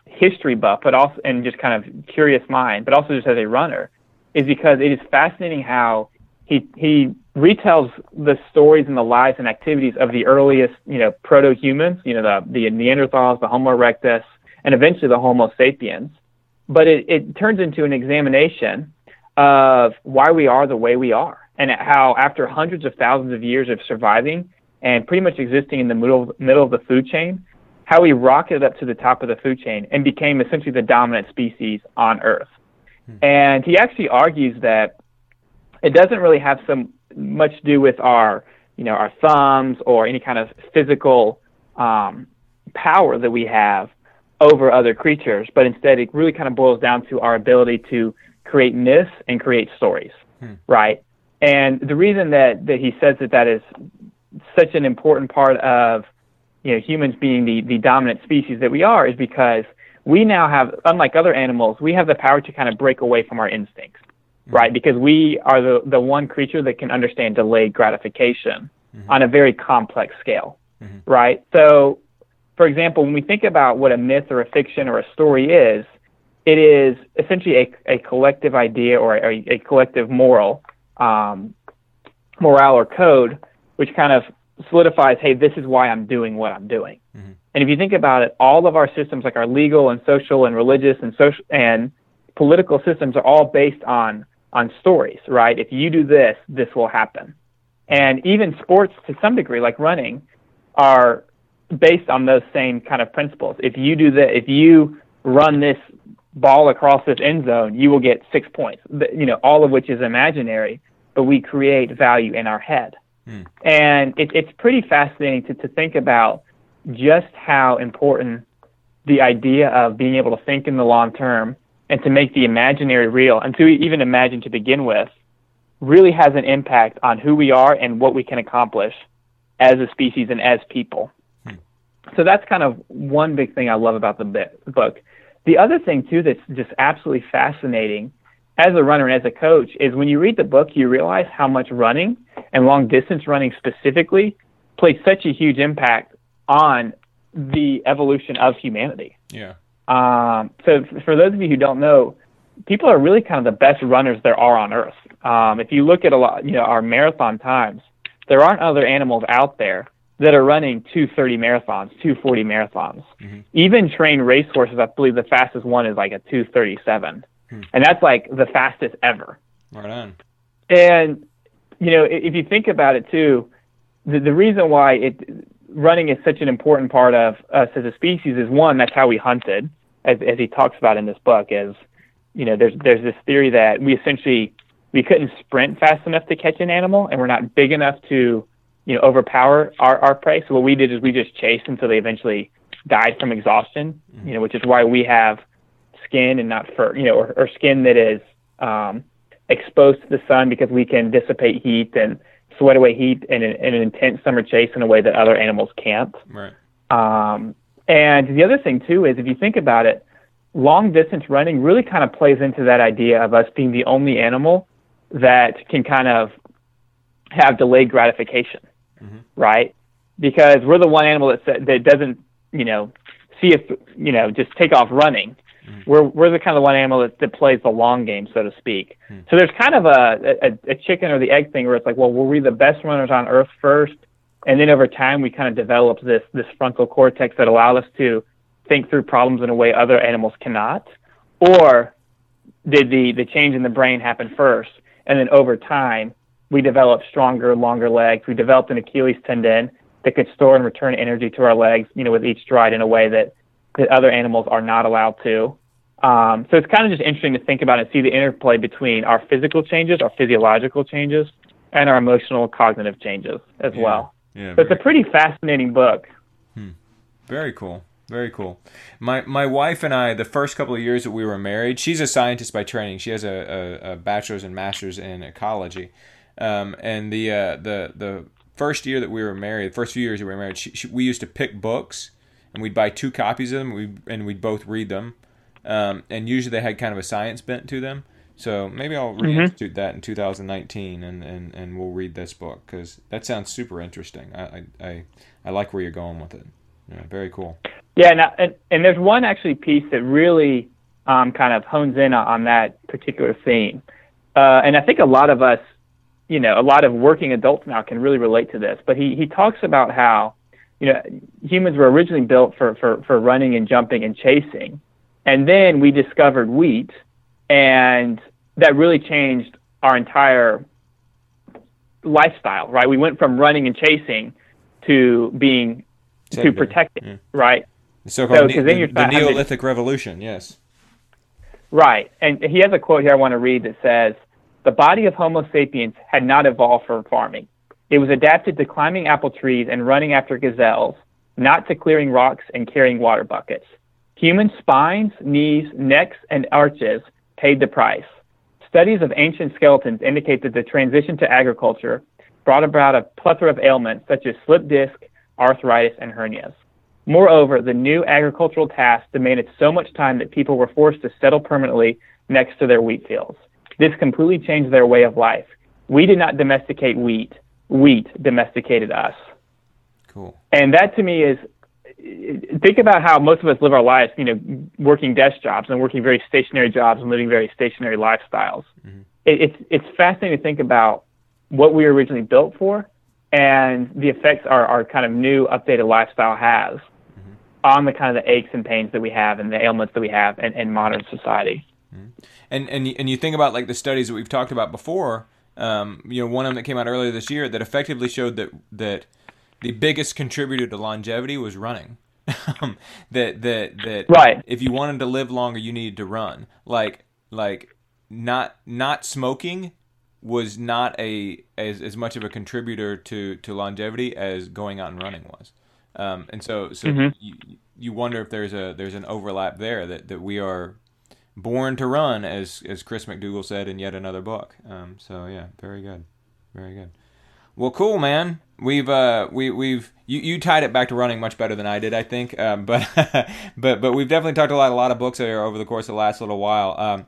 history buff, but also and just kind of curious mind, but also just as a runner, is because it is fascinating how he he retells the stories and the lives and activities of the earliest, you know, proto-humans, you know, the, the Neanderthals, the Homo erectus, and eventually the Homo sapiens. But it, it turns into an examination of why we are the way we are and how after hundreds of thousands of years of surviving and pretty much existing in the middle, middle of the food chain, how we rocketed up to the top of the food chain and became essentially the dominant species on Earth. Hmm. And he actually argues that it doesn't really have some much to do with our, you know, our thumbs or any kind of physical um, power that we have over other creatures, but instead it really kind of boils down to our ability to create myths and create stories, hmm. right? And the reason that, that he says that that is such an important part of you know humans being the, the dominant species that we are is because we now have, unlike other animals, we have the power to kind of break away from our instincts right? Because we are the, the one creature that can understand delayed gratification mm-hmm. on a very complex scale, mm-hmm. right? So, for example, when we think about what a myth or a fiction or a story is, it is essentially a, a collective idea or a, a collective moral, um, morale or code, which kind of solidifies, hey, this is why I'm doing what I'm doing. Mm-hmm. And if you think about it, all of our systems, like our legal and social and religious and social and political systems, are all based on on stories, right? If you do this, this will happen. And even sports to some degree, like running, are based on those same kind of principles. If you do that, if you run this ball across this end zone, you will get six points. You know, all of which is imaginary, but we create value in our head. Hmm. And it, it's pretty fascinating to, to think about just how important the idea of being able to think in the long term and to make the imaginary real and to even imagine to begin with really has an impact on who we are and what we can accomplish as a species and as people. Hmm. So that's kind of one big thing I love about the book. The other thing too that's just absolutely fascinating as a runner and as a coach is when you read the book you realize how much running and long distance running specifically plays such a huge impact on the evolution of humanity. Yeah. Um, so for those of you who don't know, people are really kind of the best runners there are on Earth. Um, if you look at a lot, you know, our marathon times, there aren't other animals out there that are running 230 marathons, 240 marathons. Mm-hmm. Even trained racehorses, I believe the fastest one is like a 237. Hmm. And that's like the fastest ever. Right on. And, you know, if you think about it too, the, the reason why it running is such an important part of us as a species is one, that's how we hunted, as, as he talks about in this book, is, you know, there's, there's this theory that we essentially, we couldn't sprint fast enough to catch an animal and we're not big enough to, you know, overpower our, our prey. So what we did is we just chased until they eventually died from exhaustion, you know, which is why we have skin and not fur, you know, or, or skin that is um, exposed to the sun because we can dissipate heat and sweat away heat in an, in an intense summer chase in a way that other animals can't. Right. Um, and the other thing too is if you think about it, long distance running really kind of plays into that idea of us being the only animal that can kind of have delayed gratification, mm-hmm. right? Because we're the one animal that that doesn't, you know, see if you know just take off running. Mm-hmm. We're we're the kind of one animal that, that plays the long game, so to speak. Mm-hmm. So there's kind of a, a a chicken or the egg thing where it's like, well, were we the best runners on Earth first, and then over time we kind of developed this this frontal cortex that allowed us to think through problems in a way other animals cannot, or did the the change in the brain happen first, and then over time we developed stronger, longer legs. We developed an Achilles tendon that could store and return energy to our legs, you know, with each stride in a way that that other animals are not allowed to. Um, so it's kind of just interesting to think about and see the interplay between our physical changes, our physiological changes, and our emotional, cognitive changes as yeah. well. Yeah, so it's a pretty fascinating book. Hmm. Very cool. Very cool. My my wife and I, the first couple of years that we were married, she's a scientist by training. She has a, a, a bachelor's and master's in ecology. Um, and the uh, the the first year that we were married, the first few years that we were married, she, she, we used to pick books and we'd buy two copies of them. We and we'd both read them, um, and usually they had kind of a science bent to them. So maybe I'll mm-hmm. reinstitute mm-hmm. that in 2019, and, and, and we'll read this book because that sounds super interesting. I, I I like where you're going with it. Yeah, very cool. Yeah, and, and and there's one actually piece that really um, kind of hones in on that particular theme, uh, and I think a lot of us, you know, a lot of working adults now can really relate to this. But he he talks about how you know, humans were originally built for, for, for running and jumping and chasing. And then we discovered wheat, and that really changed our entire lifestyle, right? We went from running and chasing to being to protecting, yeah. right? The so-called ne- the, the Neolithic Revolution, yes. Right, and he has a quote here I want to read that says, "The body of Homo sapiens had not evolved for farming. It was adapted to climbing apple trees and running after gazelles, not to clearing rocks and carrying water buckets. Human spines, knees, necks, and arches paid the price. Studies of ancient skeletons indicate that the transition to agriculture brought about a plethora of ailments such as slip disc, arthritis, and hernias. Moreover, the new agricultural tasks demanded so much time that people were forced to settle permanently next to their wheat fields. This completely changed their way of life. We did not domesticate wheat wheat domesticated us. Cool. And that to me is think about how most of us live our lives, you know, working desk jobs and working very stationary jobs and living very stationary lifestyles. Mm-hmm. It, it's it's fascinating to think about what we were originally built for and the effects our, our kind of new updated lifestyle has mm-hmm. on the kind of the aches and pains that we have and the ailments that we have in, in modern society. Mm-hmm. And and and you think about like the studies that we've talked about before um, you know, one of them that came out earlier this year that effectively showed that that the biggest contributor to longevity was running. [LAUGHS] That that that right. If you wanted to live longer, you needed to run. Like like not not smoking was not a as, as much of a contributor to, to longevity as going out and running was. Um, and so so mm-hmm. you, you wonder if there's a there's an overlap there that, that we are born to run, as as Chris McDougall said in yet another book. Um, so yeah, very good, very good. Well, cool, man. We've uh, we we've you, you tied it back to running much better than I did, I think. Um, [LAUGHS] but but but we've definitely talked a lot a lot of books over the course of the last little while. Um,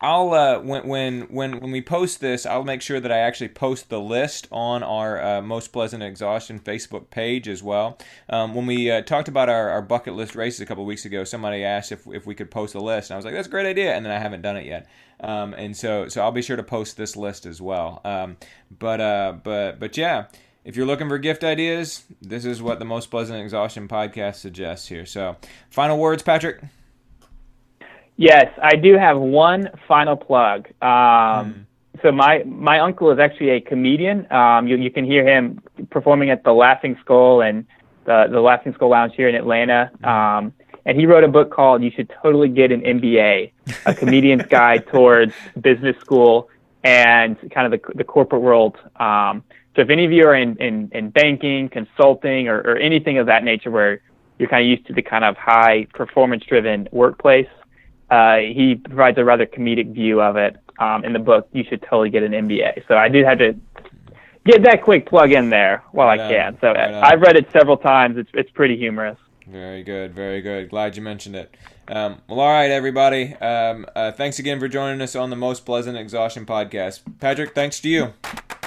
I'll uh, when when when when we post this, I'll make sure that I actually post the list on our uh, most pleasant exhaustion Facebook page as well. Um, when we uh, talked about our, our bucket list races a couple weeks ago, somebody asked if if we could post a list, and I was like, "That's a great idea," and then I haven't done it yet. Um, and so so I'll be sure to post this list as well. Um, but uh, but but yeah if you're looking for gift ideas, this is what the Most Pleasant Exhaustion podcast suggests here. So, final words, Patrick? Yes, I do have one final plug. Um, hmm. So my my uncle is actually a comedian. Um, you you can hear him performing at the Laughing Skull and the the Laughing Skull Lounge here in Atlanta. Um, and he wrote a book called "You Should Totally Get an MBA: A Comedian's [LAUGHS] Guide Towards Business School and kind of the the corporate world." Um, so if any of you are in in, in banking, consulting, or, or anything of that nature, where you're kind of used to the kind of high performance driven workplace, uh, he provides a rather comedic view of it um, in the book. You should totally get an MBA. So I did have to get that quick plug in there while right I can. So right I've read it several times. It's it's pretty humorous. Very good, very good. Glad you mentioned it. Um, well, all right, everybody. Um, uh, thanks again for joining us on the Most Pleasant Exhaustion podcast. Patrick, thanks to you.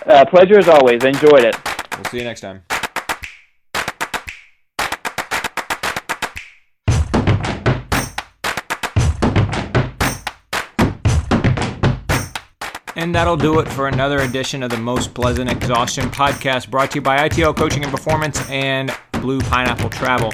Uh, pleasure as always. Enjoyed it. We'll see you next time. And that'll do it for another edition of the Most Pleasant Exhaustion podcast brought to you by ITL Coaching and Performance and Blue Pineapple Travel.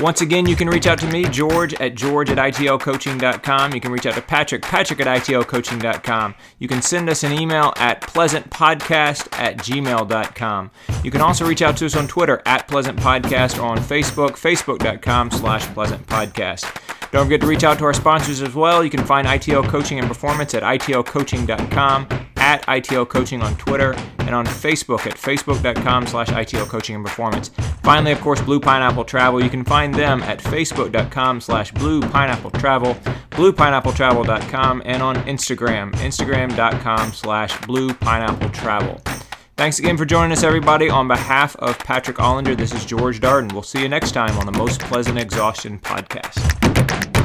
Once again, you can reach out to me, George, at george at itlcoaching.com. You can reach out to Patrick, patrick at itlcoaching.com. You can send us an email at pleasantpodcast at gmail.com. You can also reach out to us on Twitter at pleasantpodcast or on Facebook, facebook.com slash pleasantpodcast. Don't forget to reach out to our sponsors as well. You can find ITL Coaching and Performance at itlcoaching.com, at ITL Coaching on Twitter, and on Facebook at facebook.com slash ITL Coaching and Performance. Finally, of course, Blue Pineapple Travel. You can find them at facebook.com slash Blue Pineapple Travel, bluepineappletravel.com, and on Instagram, instagram.com slash Blue Pineapple Travel. Thanks again for joining us, everybody. On behalf of Patrick Ollinger, this is George Darden. We'll see you next time on the Most Pleasant Exhaustion podcast.